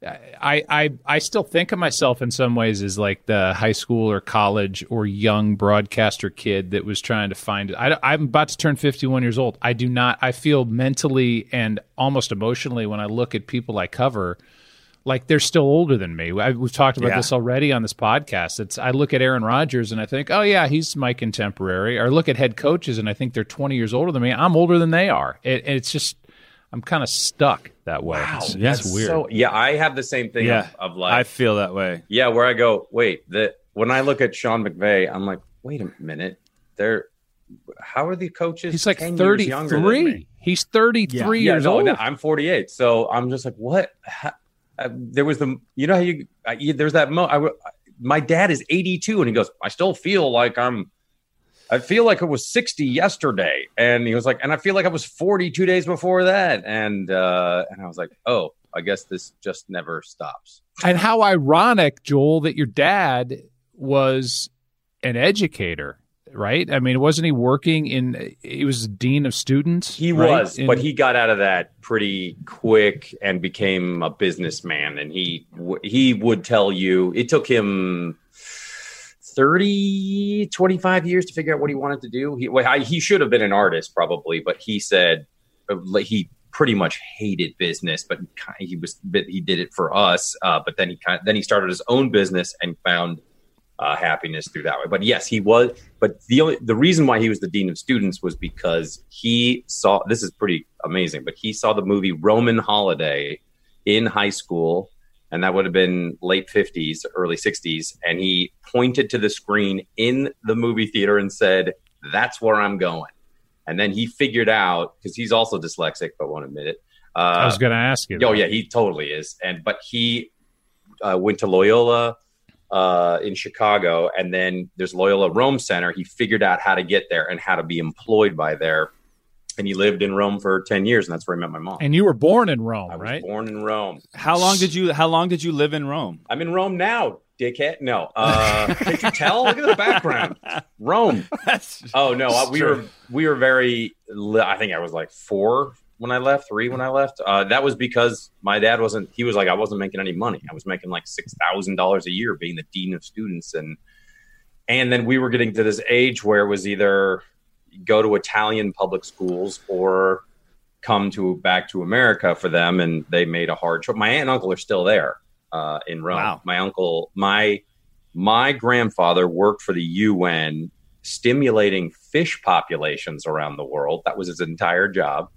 I, I I still think of myself in some ways as like the high school or college or young broadcaster kid that was trying to find it. I, I'm about to turn 51 years old. I do not. I feel mentally and almost emotionally when I look at people I cover. Like they're still older than me. I, we've talked about Yeah. this already on this podcast. It's I look at Aaron Rodgers and I think, oh yeah, he's my contemporary. Or I look at head coaches and I think they're 20 years older than me. I'm older than they are. It, it's just I'm kind of stuck that way. Yeah, it's that's weird. so. Yeah, I have the same thing Yeah, of, of like, I feel that way. yeah, where I go, wait, the when I look at Sean McVay, I'm like, wait a minute, they're how are the coaches? He's like 10 years 33. He's 33 Yeah, years no, old. no, I'm 48, so I'm just like, what? How, uh, there was the, you know how you, uh, you there's that mo. I, w- my dad is 82, and he goes, I still feel like I'm. I feel like it was 60 yesterday, and he was like, and I feel like I was 42 days before that, and uh, and I was like, oh, I guess this just never stops. And how ironic, Joel, that your dad was an educator, right? I mean, wasn't he working in? He was dean of students. He right? was, In- but he got out of that pretty quick and became a businessman. And he he would tell you it took him 30, 25 years to figure out what he wanted to do. He, well, I, he should have been an artist probably, but he said uh, he pretty much hated business, but he was he did it for us. Uh, but then he kind of, then he started his own business and found uh, happiness through that way. But yes, he was. But the only the reason why he was the dean of students was because he saw this is pretty amazing. But he saw the movie Roman Holiday in high school, and that would have been late fifties, early sixties. And he pointed to the screen in the movie theater and said, "That's where I'm going." And then he figured out because he's also dyslexic, but won't admit it. Uh, I was going to ask you. Oh yeah, he totally is. And but he uh, went to Loyola uh, in Chicago, and then there's Loyola Rome Center. He figured out how to get there and how to be employed by there. And he lived in Rome for ten years, and that's where I met my mom. And you were born in Rome, I was right? Born in Rome. How long did you How long did you live in Rome? I'm in Rome now dickhead. No, uh, can't you tell? Look at the background. Rome. oh no, we were we were very. I think I was like four when I left, three when I left. Uh, that was because my dad wasn't. He was like, I wasn't making any money. I was making like six thousand dollars a year being the dean of students, and and then we were getting to this age where it was either go to Italian public schools or come to back to America for them, and they made a hard choice. My aunt and uncle are still there uh, in Rome. Wow. My uncle, my my grandfather worked for the UN, stimulating fish populations around the world. That was his entire job.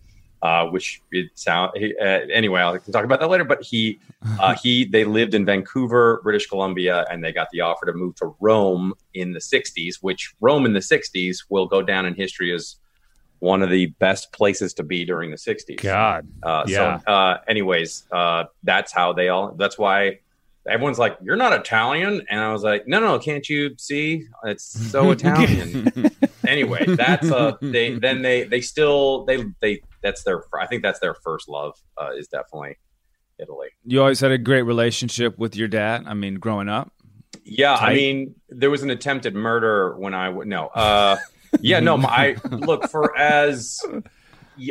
Uh, which it sound uh, anyway. I can talk about that later. But he uh, he they lived in Vancouver, British Columbia, and they got the offer to move to Rome in the '60s. Which Rome in the '60s will go down in history as one of the best places to be during the 60s. God. Uh, yeah. So, uh, anyways, uh, that's how they all, that's why everyone's like, you're not Italian. And I was like, no, no, can't you see? It's so Italian. anyway, that's, uh, they, then they, they still, they, they, that's their, I think that's their first love, uh, is definitely Italy. You always had a great relationship with your dad. I mean, growing up. Yeah. Tight. I mean, there was an attempted murder when I, no, uh, yeah, no, I look for as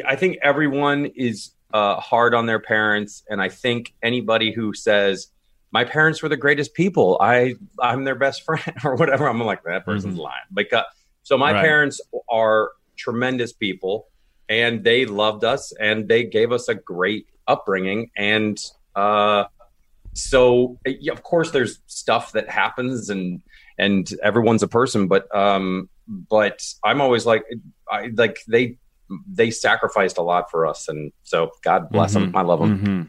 I think everyone is uh, hard on their parents, and I think anybody who says my parents were the greatest people, I I'm their best friend or whatever, I'm like that person's mm-hmm. lying. Because so my right. parents are tremendous people, and they loved us, and they gave us a great upbringing, and uh, so of course there's stuff that happens and and everyone's a person but um but I'm always like, I like they they sacrificed a lot for us, and so God bless mm-hmm. them. I love them. Mm-hmm.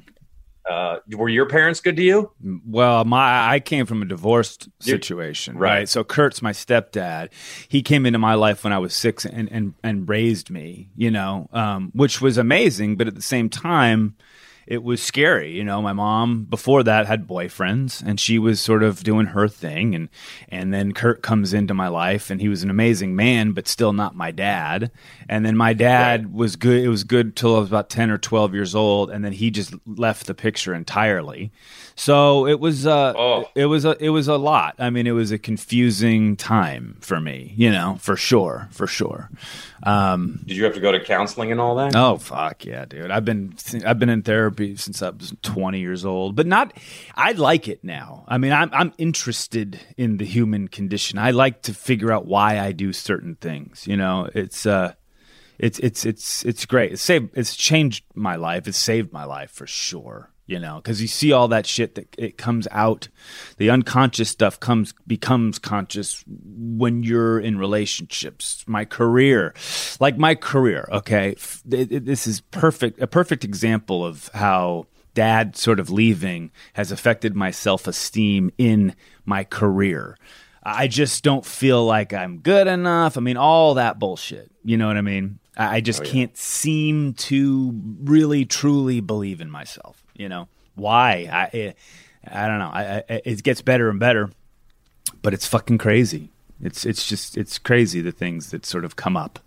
Uh, were your parents good to you? Well, my I came from a divorced situation, right. right? So Kurt's my stepdad. He came into my life when I was six and and and raised me, you know, um, which was amazing. But at the same time, it was scary. You know, my mom before that had boyfriends and she was sort of doing her thing and and then Kurt comes into my life and he was an amazing man but still not my dad. And then my dad right. was good it was good till I was about 10 or 12 years old and then he just left the picture entirely. So it was uh oh. it was a it was a lot. I mean, it was a confusing time for me, you know, for sure, for sure. Um, Did you have to go to counseling and all that? Oh fuck yeah, dude! I've been I've been in therapy since I was twenty years old, but not. I like it now. I mean, I'm I'm interested in the human condition. I like to figure out why I do certain things. You know, it's uh, it's it's it's it's great. It's saved. It's changed my life. It's saved my life for sure you know because you see all that shit that it comes out. The unconscious stuff comes becomes conscious when you're in relationships. My career like my career okay? It, it, this is perfect a perfect example of how dad sort of leaving has affected my self-esteem in my career. I just don't feel like i'm good enough. I mean all that bullshit. You know what i mean I just oh, yeah. can't seem to really truly believe in myself you know why? I eh, I don't know. I, I, it gets better and better, but it's fucking crazy. It's it's just it's crazy the things that sort of come up,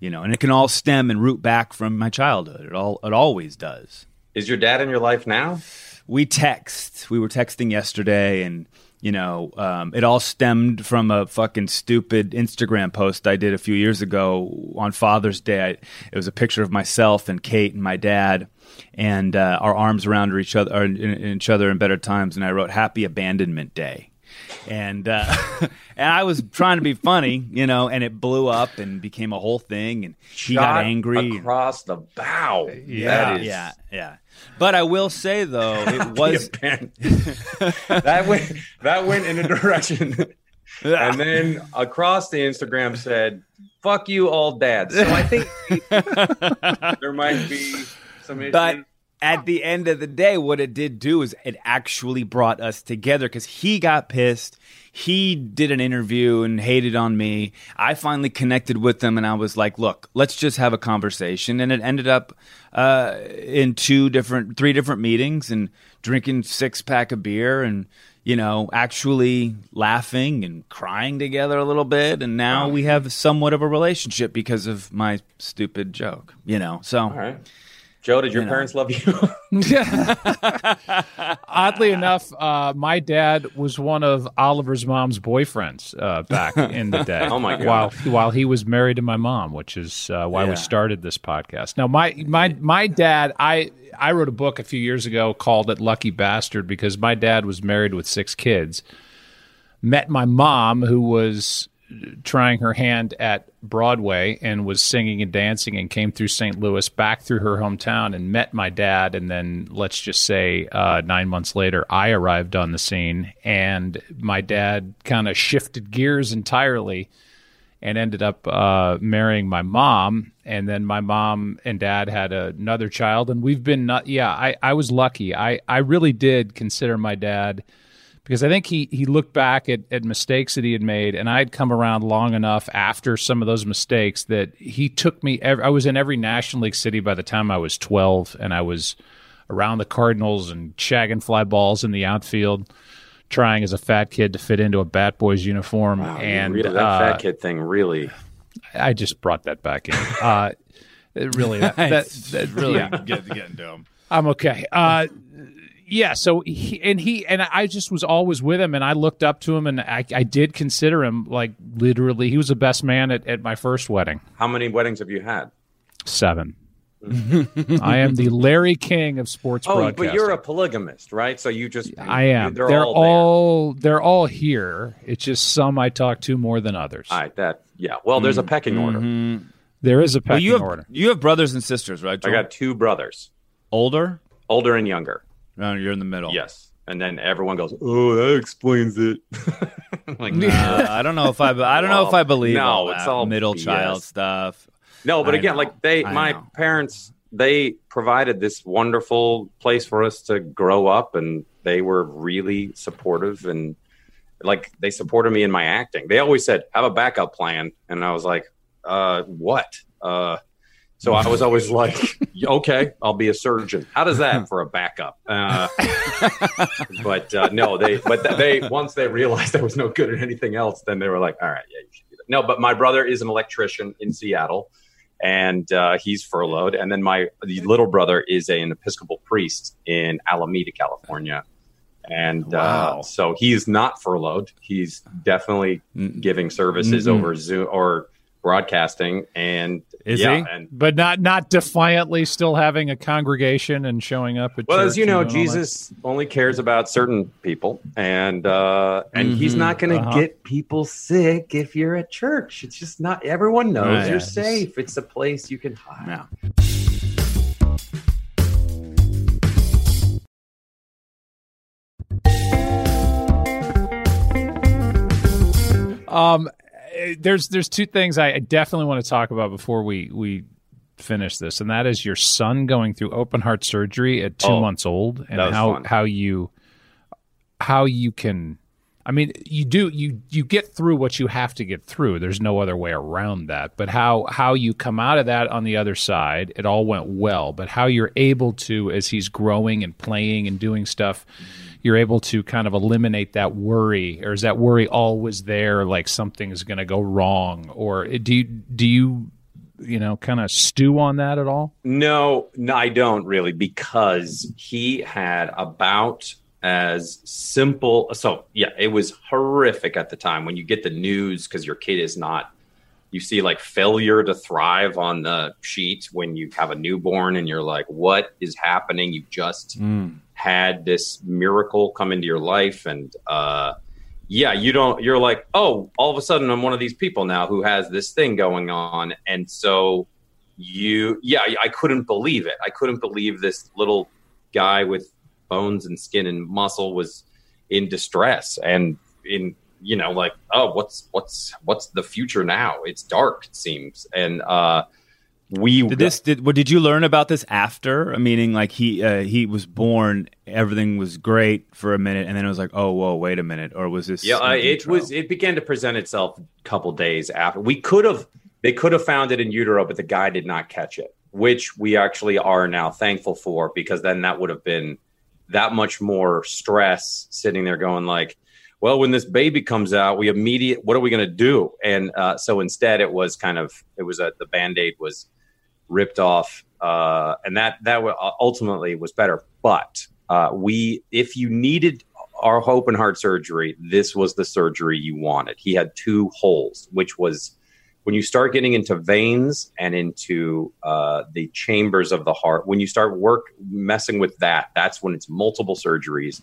you know, and it can all stem and root back from my childhood. It all it always does. Is your dad in your life now? We text. We were texting yesterday, and you know, um, it all stemmed from a fucking stupid Instagram post I did a few years ago on Father's Day. I, it was a picture of myself and Kate and my dad, and uh, our arms around each other, in, each other in better times. And I wrote "Happy Abandonment Day." And uh, and I was trying to be funny, you know, and it blew up and became a whole thing, and she Shot got angry. across the bow. yeah, That is- yeah, yeah. But I will say though, it was that went that went in a direction, and then across the Instagram said, "Fuck you, all dads." So I think there might be some issues. But at the end of the day, what it did do is it actually brought us together because he got pissed. He did an interview and hated on me. I finally connected with him and I was like, look, let's just have a conversation. And it ended up uh, in two different, three different meetings and drinking six pack of beer and, you know, actually laughing and crying together a little bit. And now we have somewhat of a relationship because of my stupid joke, you know? So. All right, Joe, did your parents love you? Oddly enough, uh, my dad was one of Oliver's mom's boyfriends uh, back in the day. Oh, my God. While while he was married to my mom, which is uh, why Yeah. we started this podcast. Now, my my my dad, I I wrote a book a few years ago called "It Lucky Bastard" because my dad was married with six kids. Met my mom, who was trying her hand at Broadway and was singing and dancing and came through St. Louis back through her hometown and met my dad. And then let's just say uh, nine months later, I arrived on the scene and my dad kind of shifted gears entirely and ended up uh, marrying my mom. And then my mom and dad had another child. And we've been, not, yeah, I, I was lucky. I, I really did consider my dad because I think he he looked back at, at mistakes that he had made, and I had come around long enough after some of those mistakes that he took me. Ev- I was in every National League city by the time I was twelve, and I was around the Cardinals and shagging fly balls in the outfield, trying as a fat kid to fit into a Bat Boys uniform. and really, that uh, fat kid thing really. I just brought that back in. Uh, really, that, that, that really yeah. get, getting to him. I'm okay. Uh, yeah. So he and he and I just was always with him, and I looked up to him, and I, I did consider him like literally. He was the best man at, at my first wedding. How many weddings have you had? Seven. Mm-hmm. I am the Larry King of sports Oh, broadcasting. but you're a polygamist, right? So you just I am. They're, They're, all, all, they're all here. It's just some I talk to more than others. All right, that yeah. Well, there's a mm-hmm. pecking order. Mm-hmm. There is a pecking Well, you have order. you have brothers and sisters, right? I Joel? got two brothers, older. older and younger. No, you're in the middle. Yes, and then everyone goes, "Oh, that explains it." Like, nah. I don't know if I. I don't know if I believe No, all it's all middle BS. child stuff. No, but I again, know. like they, I my know. parents, they provided this wonderful place for us to grow up, and they were really supportive and like they supported me in my acting. They always said, "Have a backup plan," and I was like, "Uh, what?" Uh, so I was always like, "Okay, I'll be a surgeon." How does that for a backup? Uh, but uh, no, they, but they once they realized I was no good at anything else, then they were like, "All right, yeah, you should do that." No, but my brother is an electrician in Seattle and uh, he's furloughed. And then my the little brother is a, an Episcopal priest in Alameda, California. And Wow. uh, so he's not furloughed. He's definitely giving services Mm-mm. over Zoom or broadcasting. And Is yeah, he? and but not not defiantly still having a congregation and showing up at well, as you know, and that. Jesus only cares about certain people, and uh, and he's Mhm. not going to Uh-huh. get people sick if you're at church. It's just not. Everyone knows Right. you're Yeah. safe. It's a place you can hide. Yeah. Um, there's there's two things I definitely want to talk about before we we finish this, and that is your son going through open heart surgery at two Oh, months old, and how fun. how you how you can. I mean, you do you you get through what you have to get through. There's no other way around that. But how how you come out of that on the other side, it all went well. But how you're able to, as he's growing and playing and doing stuff, you're able to kind of eliminate that worry, or is that worry always there? Like something's going to go wrong, or do you do you you know kind of stew on that at all? No, no, I don't really because he had about as simple. So yeah, it was horrific at the time when you get the news because your kid is not. You see like failure to thrive on the sheet when you have a newborn and you're like, what is happening? You just mm. Had this miracle come into your life and uh yeah, you don't. You're like, oh, all of a sudden I'm one of these people now who has this thing going on, and so you, yeah, I couldn't believe it. I couldn't believe this little guy with bones and skin and muscle was in distress and in you know like oh what's what's what's the future now it's dark it seems and uh we did this did what did you learn about this after? Meaning like he uh, he was born everything was great for a minute and then it was like oh whoa wait a minute. Or was this yeah uh, it was it began to present itself a couple days after. We could have they could have found it in utero but the guy did not catch it which we actually are now thankful for because then that would have been that much more stress sitting there going like well when this baby comes out we immediate what are we going to do? And uh, so instead it was kind of it was a the band-aid was ripped off uh, and that that ultimately was better but uh, we if you needed our open heart surgery this was the surgery you wanted he had two holes which was when you start getting into veins and into uh, the chambers of the heart, when you start work messing with that, that's when it's multiple surgeries,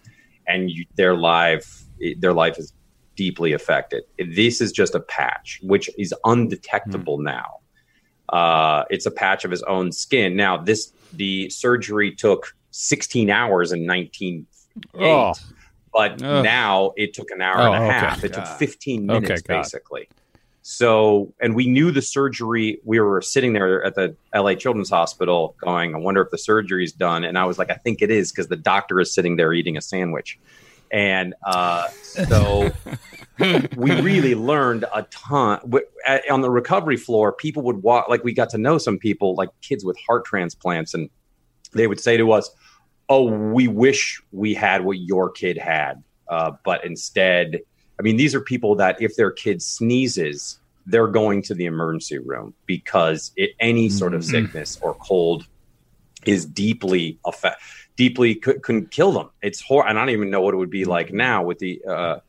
and you, their life their life is deeply affected. This is just a patch, which is undetectable mm. now. Uh, it's a patch of his own skin. Now, this the surgery took 16 hours in 1908, oh. but Ugh. now it took an hour oh, and a half. Okay. It took 15 minutes, okay, basically. So, and we knew the surgery. We were sitting there at the LA Children's Hospital going, I wonder if the surgery is done. And I was like, I think it is because the doctor is sitting there eating a sandwich. And uh, so we really learned a ton. On the recovery floor, people would walk, like we got to know some people, like kids with heart transplants, and they would say to us, Oh, we wish we had what your kid had. Uh, but instead, I mean, these are people that if their kid sneezes, they're going to the emergency room because it, any sort of mm-hmm. sickness or cold is deeply affect, deeply could, not kill them. It's horrible. And I don't even know what it would be like now with the uh,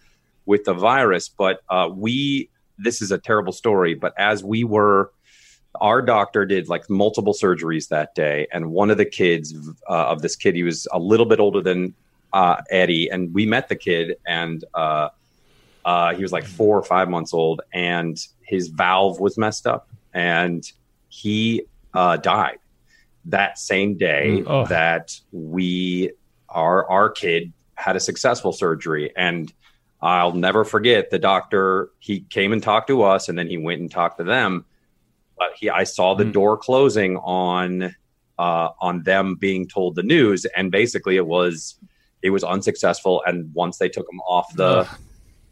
with the virus. But uh, we, this is a terrible story. But as we were, our doctor did like multiple surgeries that day, and one of the kids uh, of this kid, he was a little bit older than uh, Eddie, and we met the kid and uh, uh, he was like four or five months old, and his valve was messed up, and he died that same day mm, oh. that we our our kid had a successful surgery and I'll never forget the doctor he came and talked to us and then he went and talked to them but he I saw the mm. door closing on uh, on them being told the news and basically it was it was unsuccessful and once they took him off the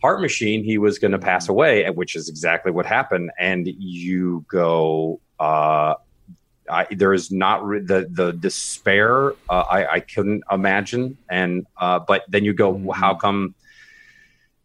heart machine, he was going to pass away, which is exactly what happened. And you go, uh, I, there is not re- the the despair uh, I, I couldn't imagine, and uh, but then you go, well, how mm-hmm. come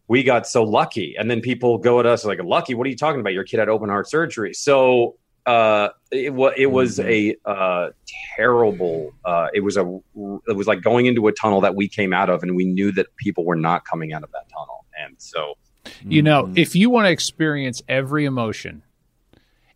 we got so lucky? And then people go at us like, "Lucky? What are you talking about? Your kid had open heart surgery." So uh, it, was it was mm-hmm. a uh, terrible. Uh, it was a it was like going into a tunnel that we came out of, and we knew that people were not coming out of that tunnel. And so, you know, mm-hmm. if you want to experience every emotion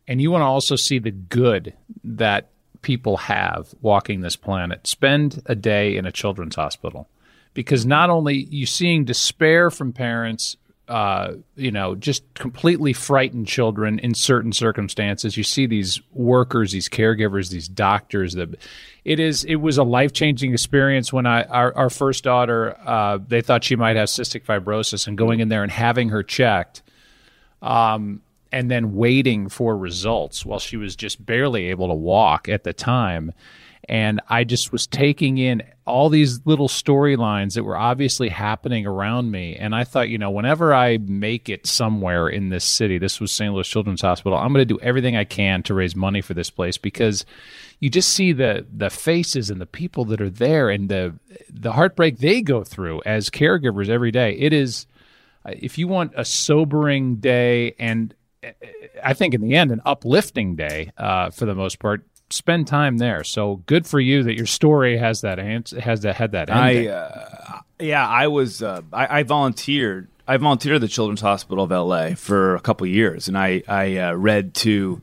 and you want to also see the good that people have walking this planet, spend a day in a children's hospital because not only you seeing despair from parents uh, you know, just completely frightened children in certain circumstances. You see these workers, these caregivers, these doctors. That it is. It was a life changing experience when I our, our first daughter. Uh, they thought she might have cystic fibrosis, and going in there and having her checked, um, and then waiting for results while she was just barely able to walk at the time and I just was taking in all these little storylines that were obviously happening around me. And I thought, you know, whenever I make it somewhere in this city, this was St. Louis Children's Hospital, I'm going to do everything I can to raise money for this place because you just see the the faces and the people that are there and the the heartbreak they go through as caregivers every day. It is if you want a sobering day and I think in the end an uplifting day uh, for the most part spend time there. So good for you that your story has that answer, has that had that ending. I, uh, yeah, I was uh, I, I, volunteered. I volunteered at the Children's Hospital of LA for a couple years, and I I uh, read to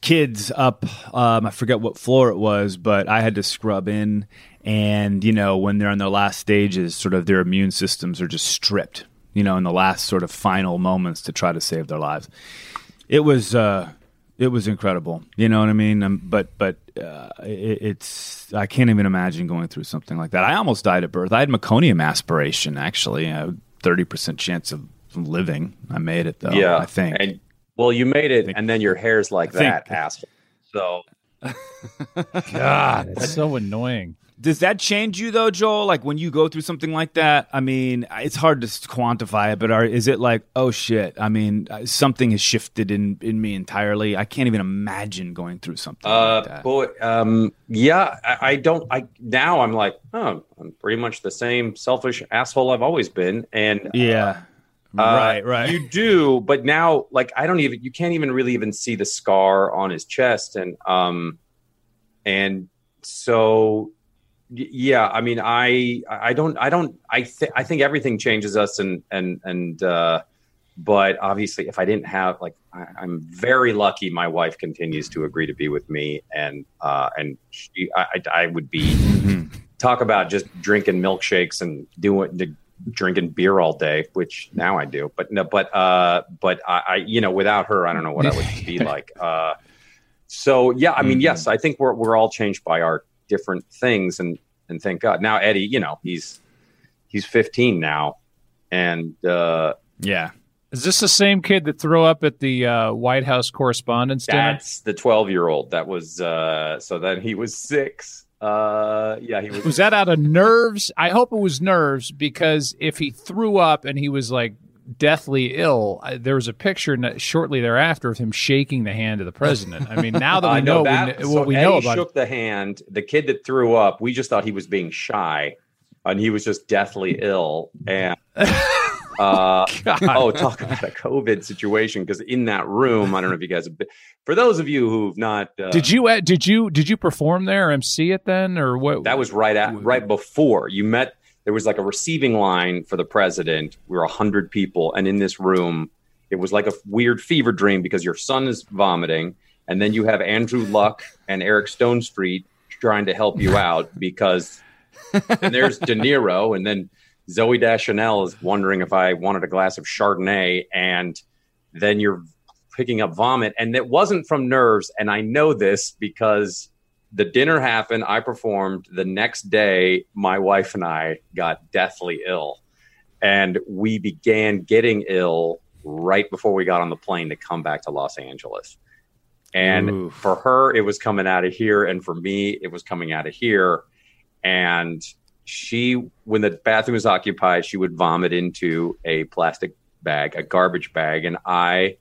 kids up. Um, I forget what floor it was, but I had to scrub in, and you know when they're in their last stages, sort of their immune systems are just stripped you know, in the last sort of final moments to try to save their lives. It was uh, it was incredible. You know what I mean? Um, but but uh, it, it's I can't even imagine going through something like that. I almost died at birth. I had meconium aspiration actually. Thirty percent chance of living. I made it though. Yeah, I think. And well, you made it, and then your hair's like that, asshole. So, God, it's so annoying. Does that change you though, Joel? Like when you go through something like that? I mean, it's hard to quantify it, but are, is it like, oh shit? I mean, uh, something has shifted in in me entirely. I can't even imagine going through something uh, like that. Boy, um, yeah, I, I, don't. I now I'm like, oh, I'm pretty much the same selfish asshole I've always been, and yeah. Uh, right, right. You do, but now, like, I don't even. You can't even really even see the scar on his chest, and um, and so yeah i mean i i don't i don't i think i think everything changes us and and and uh but obviously if i didn't have like I, am very lucky my wife continues to agree to be with me and uh and she, I, I would be mm-hmm. talk about just drinking milkshakes and doing drinking beer all day which now i do but no but uh but i, I you know without her i don't know what i would be like uh so yeah i mean mm-hmm. yes i think we're we're all changed by our different things and and thank God. Now Eddie, you know, he's he's 15 now and uh yeah. Is this the same kid that threw up at the uh, White House Correspondents' Dinner? That's the 12 year old. That was uh so then he was 6. Uh yeah, he was Was that out of nerves? I hope it was nerves because if he threw up and he was like deathly ill. I, there was a picture shortly thereafter of him shaking the hand of the president. I mean, now that we know, know that, we, so what we know about shook the hand. The kid that threw up, we just thought he was being shy, and he was just deathly ill. And uh, oh, talk about a COVID situation because in that room, I don't know if you guys have been. For those of you who've not, uh, did you uh, did you did you perform there, MC it then, or what? That was right at right before you met there was like a receiving line for the president. We were 100 people. And in this room, it was like a weird fever dream because your son is vomiting. And then you have Andrew Luck and Eric Stonestreet trying to help you out because and there's De Niro. And then Zooey Deschanel is wondering if I wanted a glass of Chardonnay. And then you're picking up vomit. And it wasn't from nerves. And I know this because the dinner happened. I performed. The next day, my wife and I got deathly ill. And we began getting ill right before we got on the plane to come back to Los Angeles. And Oof. for her, it was coming out of here. And for me, it was coming out of here. And she, when the bathroom was occupied, she would vomit into a plastic bag, a garbage bag. And I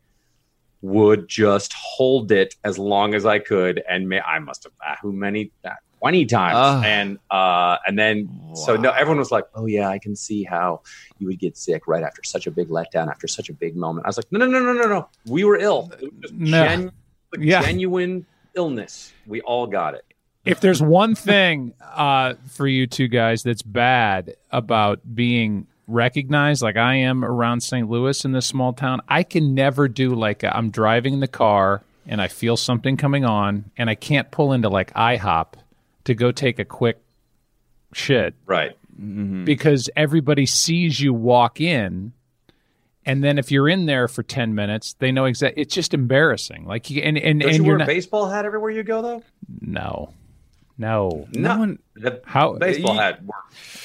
would just hold it as long as I could, and may, I must have uh, who many uh, twenty times, uh, and uh, and then wow. so no, everyone was like, "Oh yeah, I can see how you would get sick right after such a big letdown, after such a big moment." I was like, "No, no, no, no, no, no, we were ill, no. Genu- yeah. genuine illness. We all got it." If there's one thing uh, for you two guys that's bad about being recognized like I am around St. Louis in this small town, I can never do like i am driving in the car and I feel something coming on and I can't pull into like IHOP to go take a quick shit. Right. Mm-hmm. Because everybody sees you walk in and then if you're in there for 10 minutes, they know exactly it's just embarrassing. Like you and and, Don't and you wear a baseball hat everywhere you go though? No. No, no one. The how baseball hat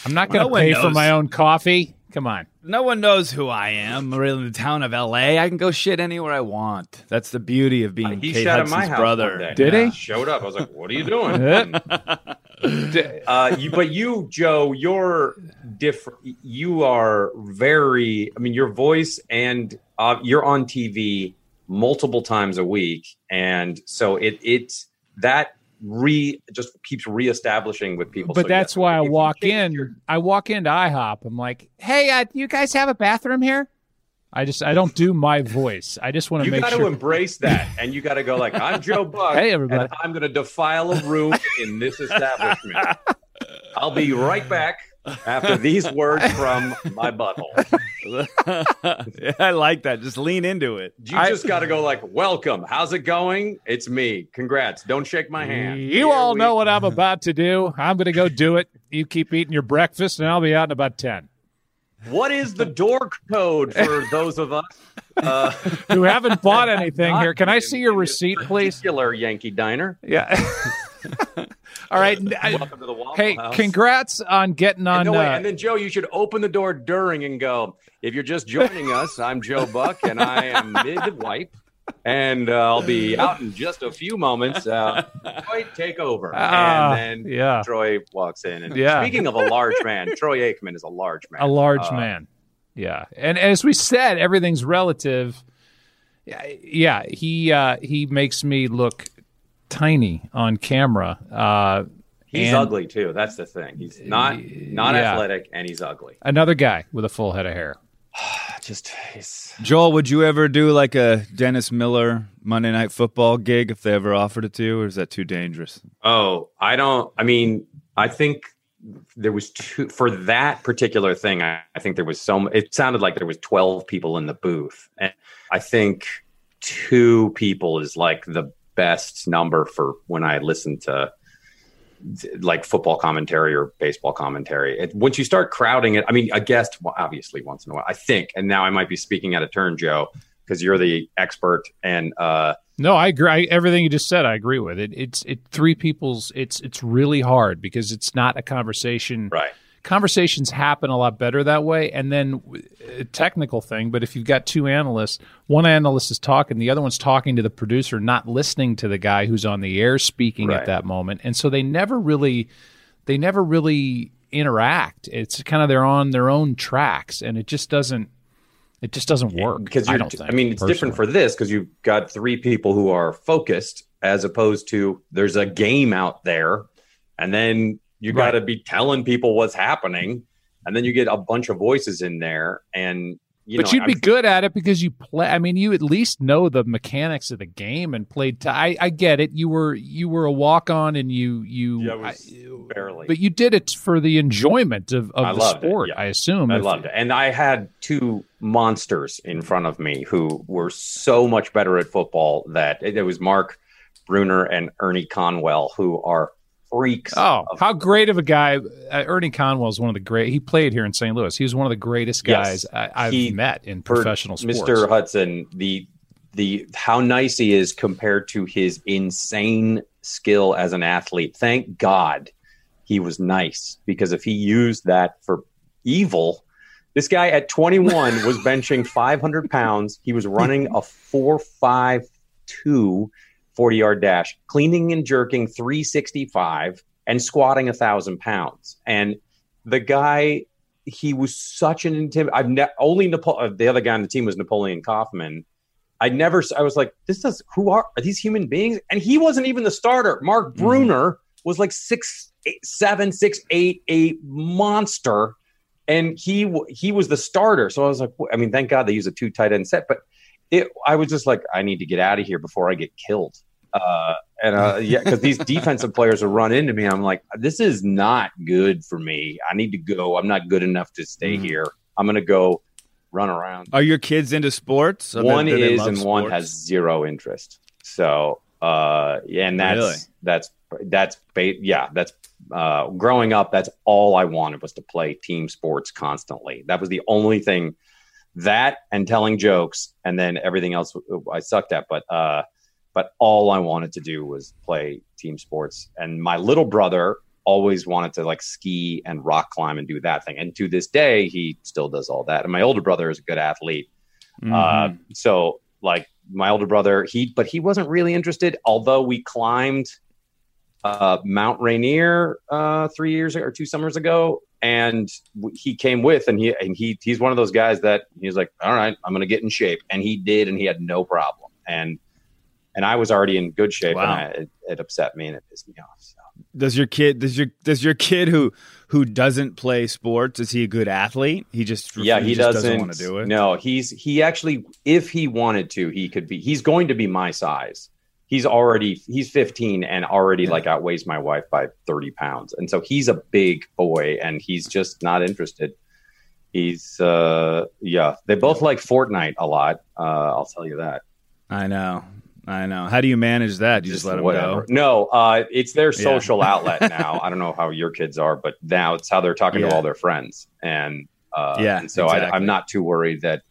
I'm not going to no pay for my own coffee. Come on. No one knows who I am. We're in the town of L.A. I can go shit anywhere I want. That's the beauty of being uh, he Kate Hudson's brother. Did yeah. he? Showed up. I was like, "What are you doing?" uh, you, but you, Joe, you're different. You are very. I mean, your voice and uh, you're on TV multiple times a week, and so it it's that re just keeps reestablishing with people. But so that's why I walk in. Your... I walk into IHOP. I'm like, hey, uh, you guys have a bathroom here? I just I don't do my voice. I just want to make sure. You got to embrace that, and you got to go like, I'm Joe Buck. hey, everybody! I'm going to defile a room in this establishment. I'll be right back after these words from my butthole. yeah, I like that. Just lean into it. You I, just got to go like, "Welcome. How's it going? It's me. Congrats. Don't shake my hand." You Here all we- know what I'm about to do. I'm going to go do it. You keep eating your breakfast, and I'll be out in about ten. What is the door code for those of us uh, who haven't bought anything here? Can I see your receipt, please? Particular Yankee Diner. Yeah. All right. Welcome to the Waffle hey, House. congrats on getting on. And, no, wait, uh, and then Joe, you should open the door during and go. If you're just joining us, I'm Joe Buck, and I am mid-wipe, and uh, I'll be out in just a few moments. Uh, Troy, take over, Ah, and then yeah. Troy walks in. And Yeah. speaking of a large man, Troy Aikman is a large man. a large Uh, man. Yeah, and as we said, everything's relative. Yeah, yeah. He uh, he makes me look tiny on camera. Uh, He's and ugly too. That's the thing. He's not not Yeah. athletic, and he's ugly. Another guy with a full head of hair. Just he's, Joel, would you ever do like a Dennis Miller Monday Night Football gig if they ever offered it to you, or is that too dangerous? Oh, I don't. I mean, I think there was two for that particular thing. I, I think there was so. It sounded like there was twelve people in the booth, and I think two people is like the best number for when I listen to like football commentary or baseball commentary. It, once you start crowding it, I mean, a guest well, obviously once in a while. I think, and now I might be speaking out of turn, Joe, because you're the expert and. uh No, I agree. I, everything you just said, I agree with it. It's it three people's. It's it's really hard because it's not a conversation. Right. Conversations happen a lot better that way, and then a technical thing. But if you've got two analysts, one analyst is talking, the other one's talking to the producer, not listening to the guy who's on the air speaking Right. at that moment, and so they never really, they never really interact. It's kind of they're on their own tracks, and it just doesn't. It just doesn't work. because I don't I, mean it's different for this because you've got three people who are focused as opposed to there's a game out there and then you got to be telling people what's happening and then you get a bunch of voices in there and you but know you'd be I'm- good at it because you play. I mean, you at least know the mechanics of the game and played. T- I I get it. You were you were a walk on and you you. Yeah, I- barely. but you did it for the enjoyment of, of the sport. yeah. I assume. I If- loved it. And I had two monsters in front of me who were so much better at football that it, it was Mark Bruener and Ernie Conwell, who are freaks. Oh, how great of a guy! Uh, Ernie Conwell is one of the great. He played here in St. Louis. He was one of the greatest Yes. guys I, I've He- met in professional sports. Mr. Hudson, the the how nice he is compared to his insane skill as an athlete. Thank God he was nice because if he used that for evil, this guy at 21 was benching 500 pounds. He was running a 452 40 yard dash, cleaning and jerking 365 and squatting a thousand pounds. And the guy he was such an intim. I've ne- only Napo- uh, the other guy on the team was Napoleon Kaufman. I never. I was like, this does. Who are are these human beings? And he wasn't even the starter. Mark Bruener was like six, eight, seven, six, eight, a monster, and he he was the starter. So I was like, I mean, thank God they use a two tight end set. But it, I was just like, I need to get out of here before I get killed. Uh, and uh, yeah, because these defensive players will run into me. I'm like, this is not good for me. I need to go. I'm not good enough to stay Mhm. here. I'm gonna go run around. Are your kids into sports? One is and one has zero interest. So, uh, yeah, and that's Really? that's that's ba- yeah, that's uh, growing up. That's all I wanted was to play team sports constantly. That was the only thing that and telling jokes, and then everything else I sucked at. But uh, but all I wanted to do was play team sports. And my little brother always wanted to like ski and rock climb and do that thing. And to this day, he still does all that. And my older brother is a good athlete. Uh, Mhm. so like my older brother, he but he wasn't really interested. Although we climbed uh, Mount Rainier uh, three years or two summers ago, and he came with, and he and he he's one of those guys that he's like, all right, I'm going to get in shape, and he did, and he had no problem, and and I was already in good shape, Wow. and I, it, it upset me and it pissed me off. So. Does your kid does your does your kid who who doesn't play sports is he a good athlete? He just yeah he just doesn't, want to do it. no he's he actually if he wanted to he could be he's going to be my size he's already he's 15 and already Yeah. like outweighs my wife by 30 pounds and so he's a big boy and he's just not interested he's uh yeah they both like fortnite a lot uh i'll tell you that I know, I know. How do you manage that? You just, let him whatever. go. no uh it's their Yeah. social outlet now i don't know how your kids are but now it's how they're talking Yeah. to all their friends and Uh, Yeah, and so exactly. I, I'm not too worried that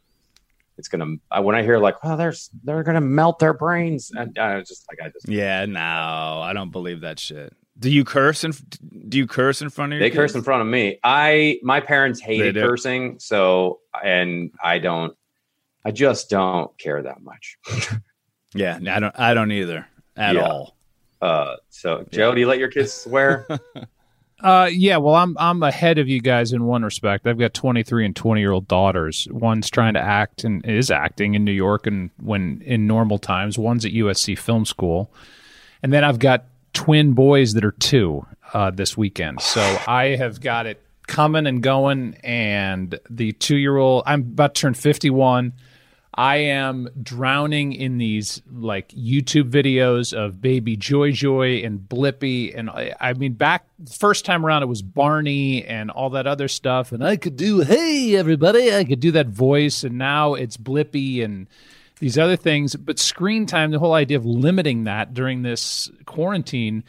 it's gonna. I, when I hear like, "Oh, they're they're gonna melt their brains," and I was just like, I just Yeah, no, I don't believe that shit. Do you curse in Do you curse in front of your they curse in front of me. I my parents hated cursing, so and I don't. I just don't care that much. Yeah, I don't. I don't either at Yeah. all. Uh, so Joe, do you let your kids swear? Uh, yeah. Well, I'm I'm ahead of you guys in one respect. I've got 23 and 20 year old daughters. One's trying to act and is acting in New York, and when in normal times, one's at USC Film School, and then I've got twin boys that are two uh, this weekend. So I have got it coming and going. And the two year old, I'm about to turn 51. I am drowning in these like YouTube videos of baby Joy Joy and Blippi. And I, I mean, back first time around, it was Barney and all that other stuff. And I could do, hey, everybody, I could do that voice. And now it's Blippi and these other things. But screen time, the whole idea of limiting that during this quarantine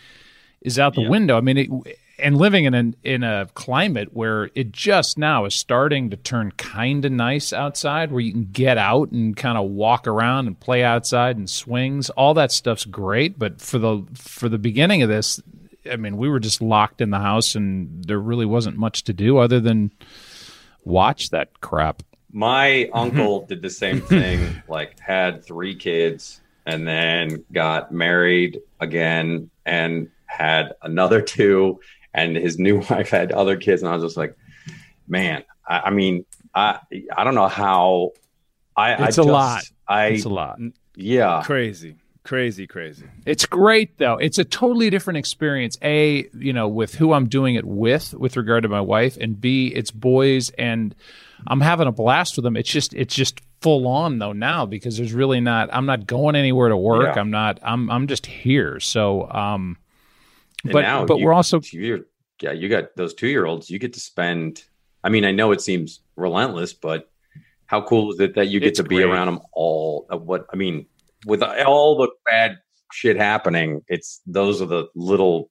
is out the window. I mean, it, and living in an in a climate where it just now is starting to turn kind of nice outside, where you can get out and kind of walk around and play outside and swings. All that stuff's great, but for the for the beginning of this, I mean, we were just locked in the house, and there really wasn't much to do other than watch that crap. My uncle did the same thing, like had three kids and then got married again and had another two, and his new wife had other kids, and I was just like, man, I, I mean, I I don't know how I I It's a just- lot. I It's a lot. yeah. Crazy, crazy, crazy. It's great though. It's a totally different experience. A, you know, with who I'm doing it with, with regard to my wife, and B, it's boys, and I'm having a blast with them. It's just, it's just full on though now because there's really not. I'm not going anywhere to work. Yeah. I'm not. I'm. I'm just here. So, um, And but now but you- we're also yeah you got those two year olds you get to spend i mean i know it seems relentless but how cool is it that you get to be great. around them all of what i mean with all the bad shit happening it's those are the little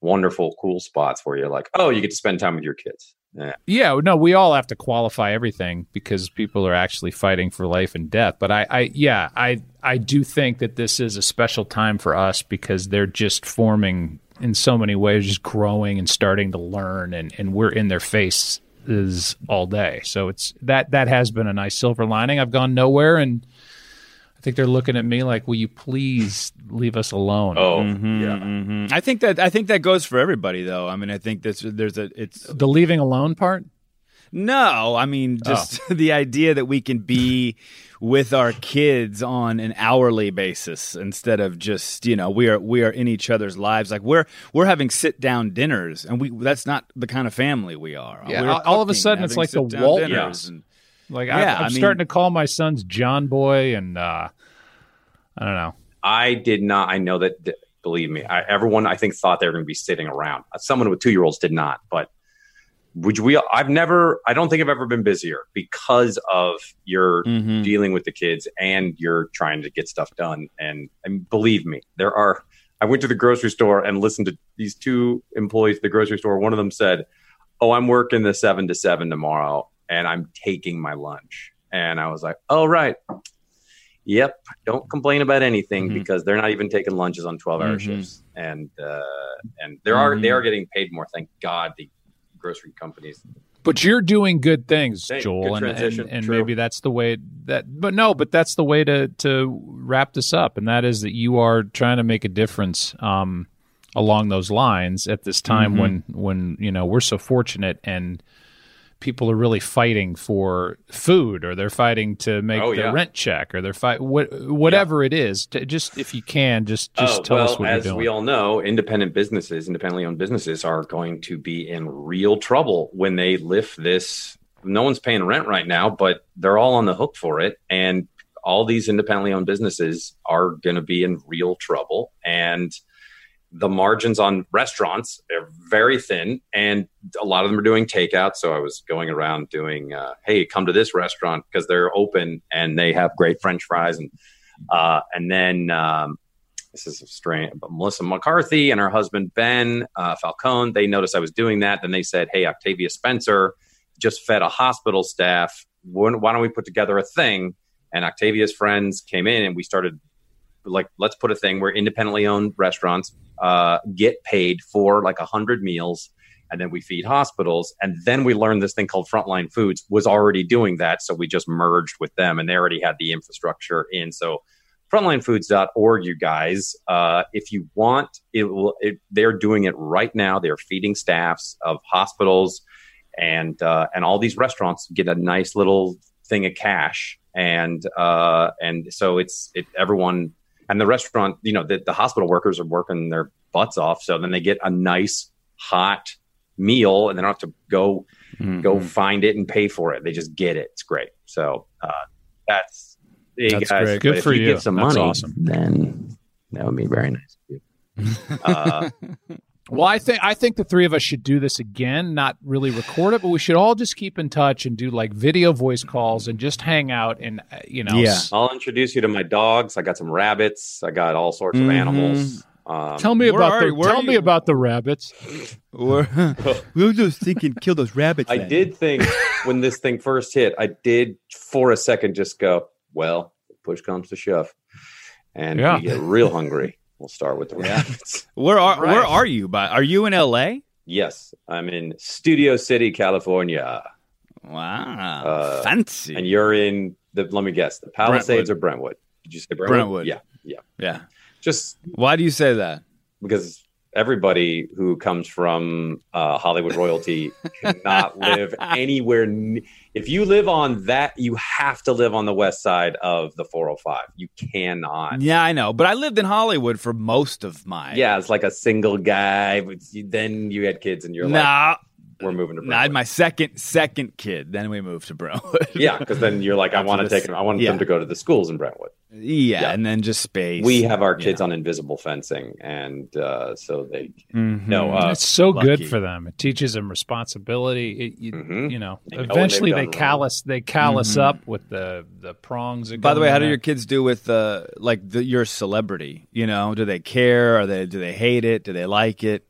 wonderful cool spots where you're like oh you get to spend time with your kids yeah. Yeah, no, we all have to qualify everything because people are actually fighting for life and death. But I, I yeah, I I do think that this is a special time for us because they're just forming in so many ways, just growing and starting to learn, and and we're in their faces all day. So it's that that has been a nice silver lining. I've gone nowhere, and think they're looking at me like, "Will you please leave us alone?" oh Mhm, yeah mhm. I think that I think that goes for everybody, though. I mean, I think this there's a it's The leaving alone part. no. I mean, just the idea that we can be with our kids on an hourly basis instead of just you know we are we are in each other's lives. Like we're we're having sit down dinners, and we that's not the kind of family we are. Yeah, We're all- all of a sudden it's like the sit-down Waltons. and- Like Yeah, I, I I'm mean- starting to call my sons John Boy, and uh, I don't know. i did not i know that believe me I, everyone i think thought they were going to be sitting around someone with two year olds did not but would we i've never i don't think i've ever been busier because of your Mhm. dealing with the kids and you're trying to get stuff done and, and believe me there are i went to the grocery store and listened to these two employees at the grocery store one of them said oh i'm working the seven to seven tomorrow and i'm taking my lunch and i was like oh right yep don't complain about anything Mhm. because they're not even taking lunches on 12 hour Mhm. shifts and uh and there are they Mhm. are getting paid more thank god the grocery companies But you're doing good things, Hey, Joel, good and, and, and maybe that's the way that. But no, but that's the way to to wrap this up, and that is that you are trying to make a difference um, along those lines at this time Mm-hmm. when when you know we're so fortunate and people are really fighting for food or they're fighting to make Oh, their yeah. rent check or they're fight what, whatever it is. To, just if you can, just oh, just oh, tell well, us what as you're doing. we all know, independent businesses, independently owned businesses are going to be in real trouble when they lift this. No one's paying rent right now, but they're all on the hook for it. And all these independently owned businesses are going to be in real trouble. And the margins on restaurants are very thin, and a lot of them are doing takeout. So I was going around doing, uh, "Hey, come to this restaurant because they're open and they have great French fries." And uh, and then um, this is a strange, but Melissa McCarthy and her husband Ben uh, Falcone, they noticed I was doing that. Then they said, "Hey, Octavia Spencer just fed a hospital staff. Why don't we put together a thing? And Octavia's friends came in and we started like, let's put a thing where independently owned restaurants uh, get paid for like a hundred meals and then we feed hospitals. And then we learned this thing called Frontline Foods was already doing that. So we just merged with them and they already had the infrastructure in. So frontlinefoods.org, you guys, uh, if you want, it will, it, they're doing it right now. They're feeding staffs of hospitals and, uh, and all these restaurants get a nice little thing of cash. And, uh, and so it's, it, everyone, and the restaurant, you know, the, the hospital workers are working their butts off. So then they get a nice, hot meal and they don't have to go mm-hmm. go find it and pay for it. They just get it. It's great. So uh, that's that's guys, great. Good for you. Get some that's money, awesome. then that would be very nice. uh, well, I think I think the three of us should do this again. Not really record it, but we should all just keep in touch and do like video voice calls and just hang out and uh, you know. Yeah, I'll introduce you to my dogs. I got some rabbits. I got all sorts mm-hmm. of animals. Um, tell me about the tell me about the rabbits. we were just thinking, kill those rabbits. I did think when this thing first hit, I did for a second just go, well, push comes to shove, and yeah. we get real hungry. We'll start with the rabbits. where are right. Where are you? By are you in L.A.? Yes, I'm in Studio City, California. Wow, uh, fancy. And you're in the. Let me guess, the Palisades Brentwood. or Brentwood? Did you say Brentwood? Brentwood. Yeah, yeah, yeah just why do you say that? Because everybody who comes from uh, Hollywood royalty cannot live anywhere. If you live on that, you have to live on the west side of the 405. You cannot. Yeah, I know, but I lived in Hollywood for most of my. Yeah, it's like a single guy. Then you had kids, and you're nah, like, we're moving to Brentwood. I had my second second kid. Then we moved to Brentwood. yeah, because then you're like, I want to take them. I want yeah. them to go to the schools in Brentwood. Yeah, yeah, and then just space. We have our kids yeah. on invisible fencing, and uh, so they mm-hmm. no. Uh, it's so lucky. good for them. It teaches them responsibility. It, you, mm-hmm. you know, they eventually know they callous wrong. they callous mm-hmm. up with the the prongs. By the way, how do your kids do with uh, like the, your celebrity? You know, do they care? Are they do they hate it? Do they like it?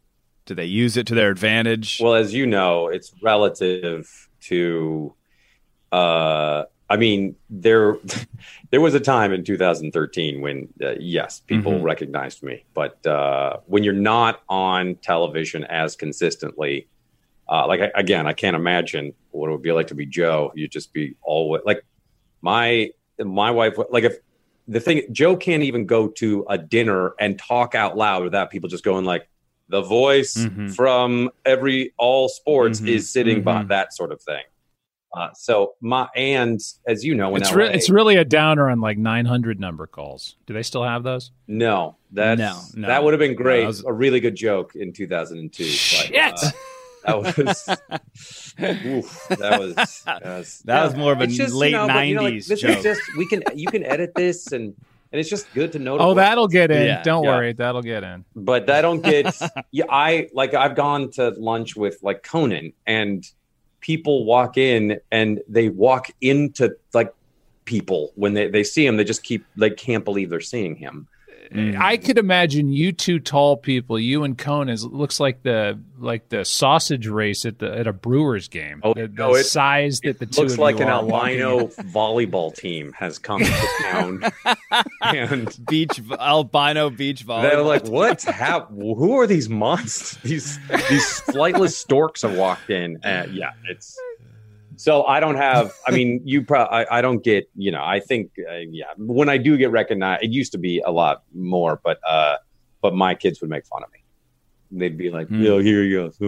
Do they use it to their advantage? Well, as you know, it's relative to. Uh, I mean, there there was a time in 2013 when uh, yes, people mm-hmm. recognized me, but uh, when you're not on television as consistently, uh, like I, again, I can't imagine what it would be like to be Joe. You'd just be always like my my wife. Like if the thing, Joe can't even go to a dinner and talk out loud without people just going like, the voice mm-hmm. from every all sports mm-hmm. is sitting mm-hmm. by that sort of thing. Uh, so my and as you know, it's LA, it's really a downer on like 900 number calls. Do they still have those? No, that no, no, that would have been great. No, was, a really good joke in 2002. Shit. But, uh, that was oof, that was that was, that was more of a just, late you know, 90s you know, like, this joke. Is just we can you can edit this and and it's just good to know. Oh, that'll get in. Yeah, don't yeah. worry, that'll get in. But I don't get. yeah, I like I've gone to lunch with like Conan, and people walk in and they walk into like people when they they see him. They just keep they can't believe they're seeing him. Mm. I could imagine you two tall people, you and Conan, looks like the like the sausage race at the at a Brewers game. Oh, the, no, the size that the two looks like an albino volleyball team has come to town and beach albino beach volleyball. They're like, what's happened? Who are these monsters? These these flightless storks have walked in. Uh, yeah, it's so I don't have. I mean, you probably. I, I, don't get. You know, I think. Uh, yeah, when I do get recognized, it used to be a lot more, but uh, but my kids would make fun of me. They'd be like, mm. "Yo, here you go. So,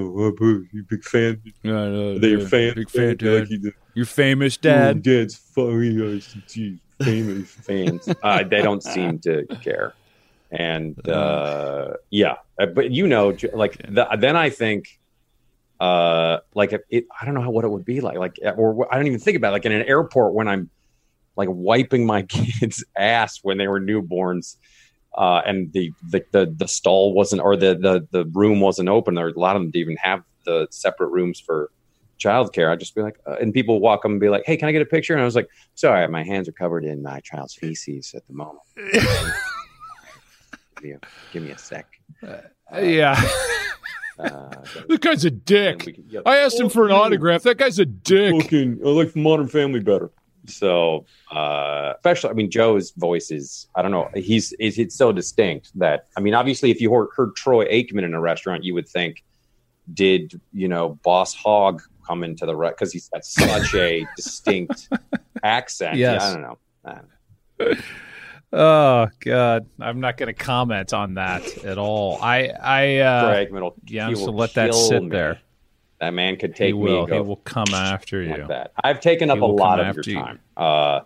you big fan? Yeah, no, They your fan? Big fan, Dad. Like, You're famous, Dad. Oh, Dad's funny. Geez, famous fans. Uh, they don't seem to care, and uh, yeah, uh, but you know, like the, then I think uh like it i don't know how what it would be like like or i don't even think about it. like in an airport when i'm like wiping my kids ass when they were newborns uh and the the the, the stall wasn't or the, the the room wasn't open there a lot of them didn't even have the separate rooms for childcare i'd just be like uh, and people walk up and be like hey can i get a picture? And i was like sorry my hands are covered in my child's feces at the moment. Give, me a, give me a sec. Uh, yeah Uh, That guy's a dick. can- yep. I asked him for an autograph. That guy's a dick. fucking, I like Modern Family better. So, uh, especially, I mean, Joe's voice is, I don't know, he's, is it's so distinct that, I mean, obviously, if you heard, heard Troy Aikman in a restaurant, you would think, did, you know, Boss Hogg come into the, because he's got such a distinct accent. Yes. Yeah, I don't know. I don't know. Oh God, I'm not going to comment on that at all. I, I, uh, Aikman will, yeah, so let that sit me. there. That man could He take me will. and He will come after you. like that. I've taken up a lot of your you. time. Uh,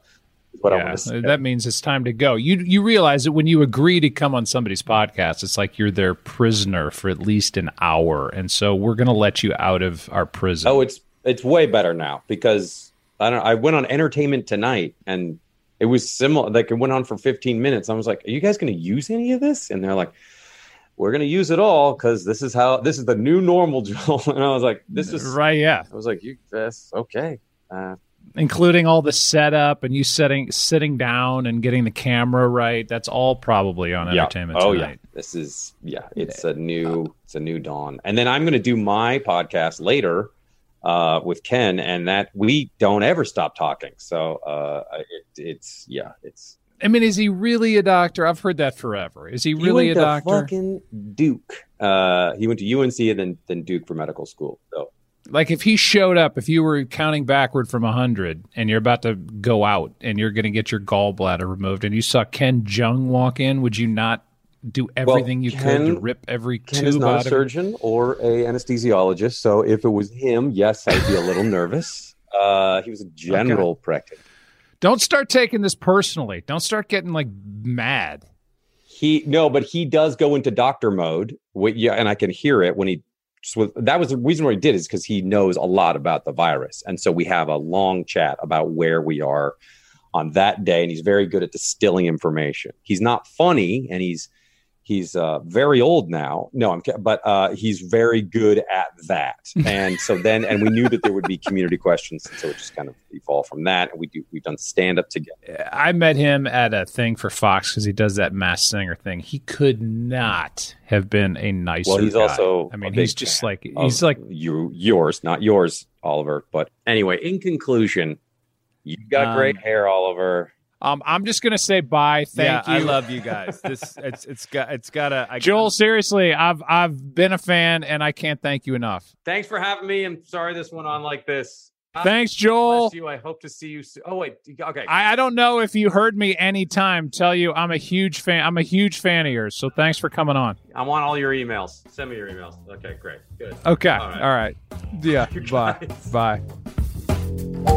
is what I yeah, want to say. that means it's time to go. You you realize that when you agree to come on somebody's podcast, it's like you're their prisoner for at least an hour, and so we're going to let you out of our prison. Oh, it's it's way better now because I don't. I went on Entertainment Tonight and it was similar. Like it went on for 15 minutes. I was like, "Are you guys going to use any of this?" And they're like, "We're going to use it all because this is how this is the new normal, Joel." And I was like, "This is." right, yeah, I was like, "You that's okay." Uh, including all the setup and you setting sitting down and getting the camera right. That's all probably on yeah. Entertainment Oh Tonight. yeah. This is yeah. It's a new. It's a new dawn. And then I'm going to do my podcast later uh, with Ken, and that we don't ever stop talking. So uh, it, it's yeah. It's I mean, is he really a doctor? I've heard that forever. Is he really he a doctor? Fucking Duke. Uh, he went to UNC and then then Duke for medical school. So Like if he showed up, if you were counting backward from 100 and you're about to go out and you're going to get your gallbladder removed and you saw Ken Jeong walk in, would you not do everything you could to rip every Ken is tube not out a surgeon or a anesthesiologist. So if it was him, yes, I'd be a little nervous. Uh, he was a general practitioner. Don't start taking this personally. Don't start getting like mad. He no, but he does go into doctor mode. Wh- Yeah, and I can hear it when he. So that was the reason why he did is because he knows a lot about the virus, and so we have a long chat about where we are on that day, and he's very good at distilling information. He's not funny, and he's he's uh, very old now. No, I'm, but uh, he's very good at that. And so then, and we knew that there would be community questions, and so it just kind of evolved from that. And we do we've done stand up together. I met him at a thing for Fox because he does that mass singer thing. He could not have been a nicer. Well, he's guy. also I mean, he's just like he's like you yours, not yours, Oliver. But anyway, in conclusion, you've got Um, great hair, Oliver. Um, I'm just gonna say bye. Thank yeah, you. I love you guys. This it's it's got it's got a I, Joel, seriously, I've I've been a fan and I can't thank you enough. Thanks for having me. I'm sorry this went on like this. Thanks, Joel. You. I hope to see you soon. Oh wait, okay. I, I don't know if you heard me anytime tell you I'm a huge fan. I'm a huge fan of yours. So thanks for coming on. I want all your emails. Send me your emails. Okay, great, good. Okay. All All right. right. Yeah. Bye. Bye.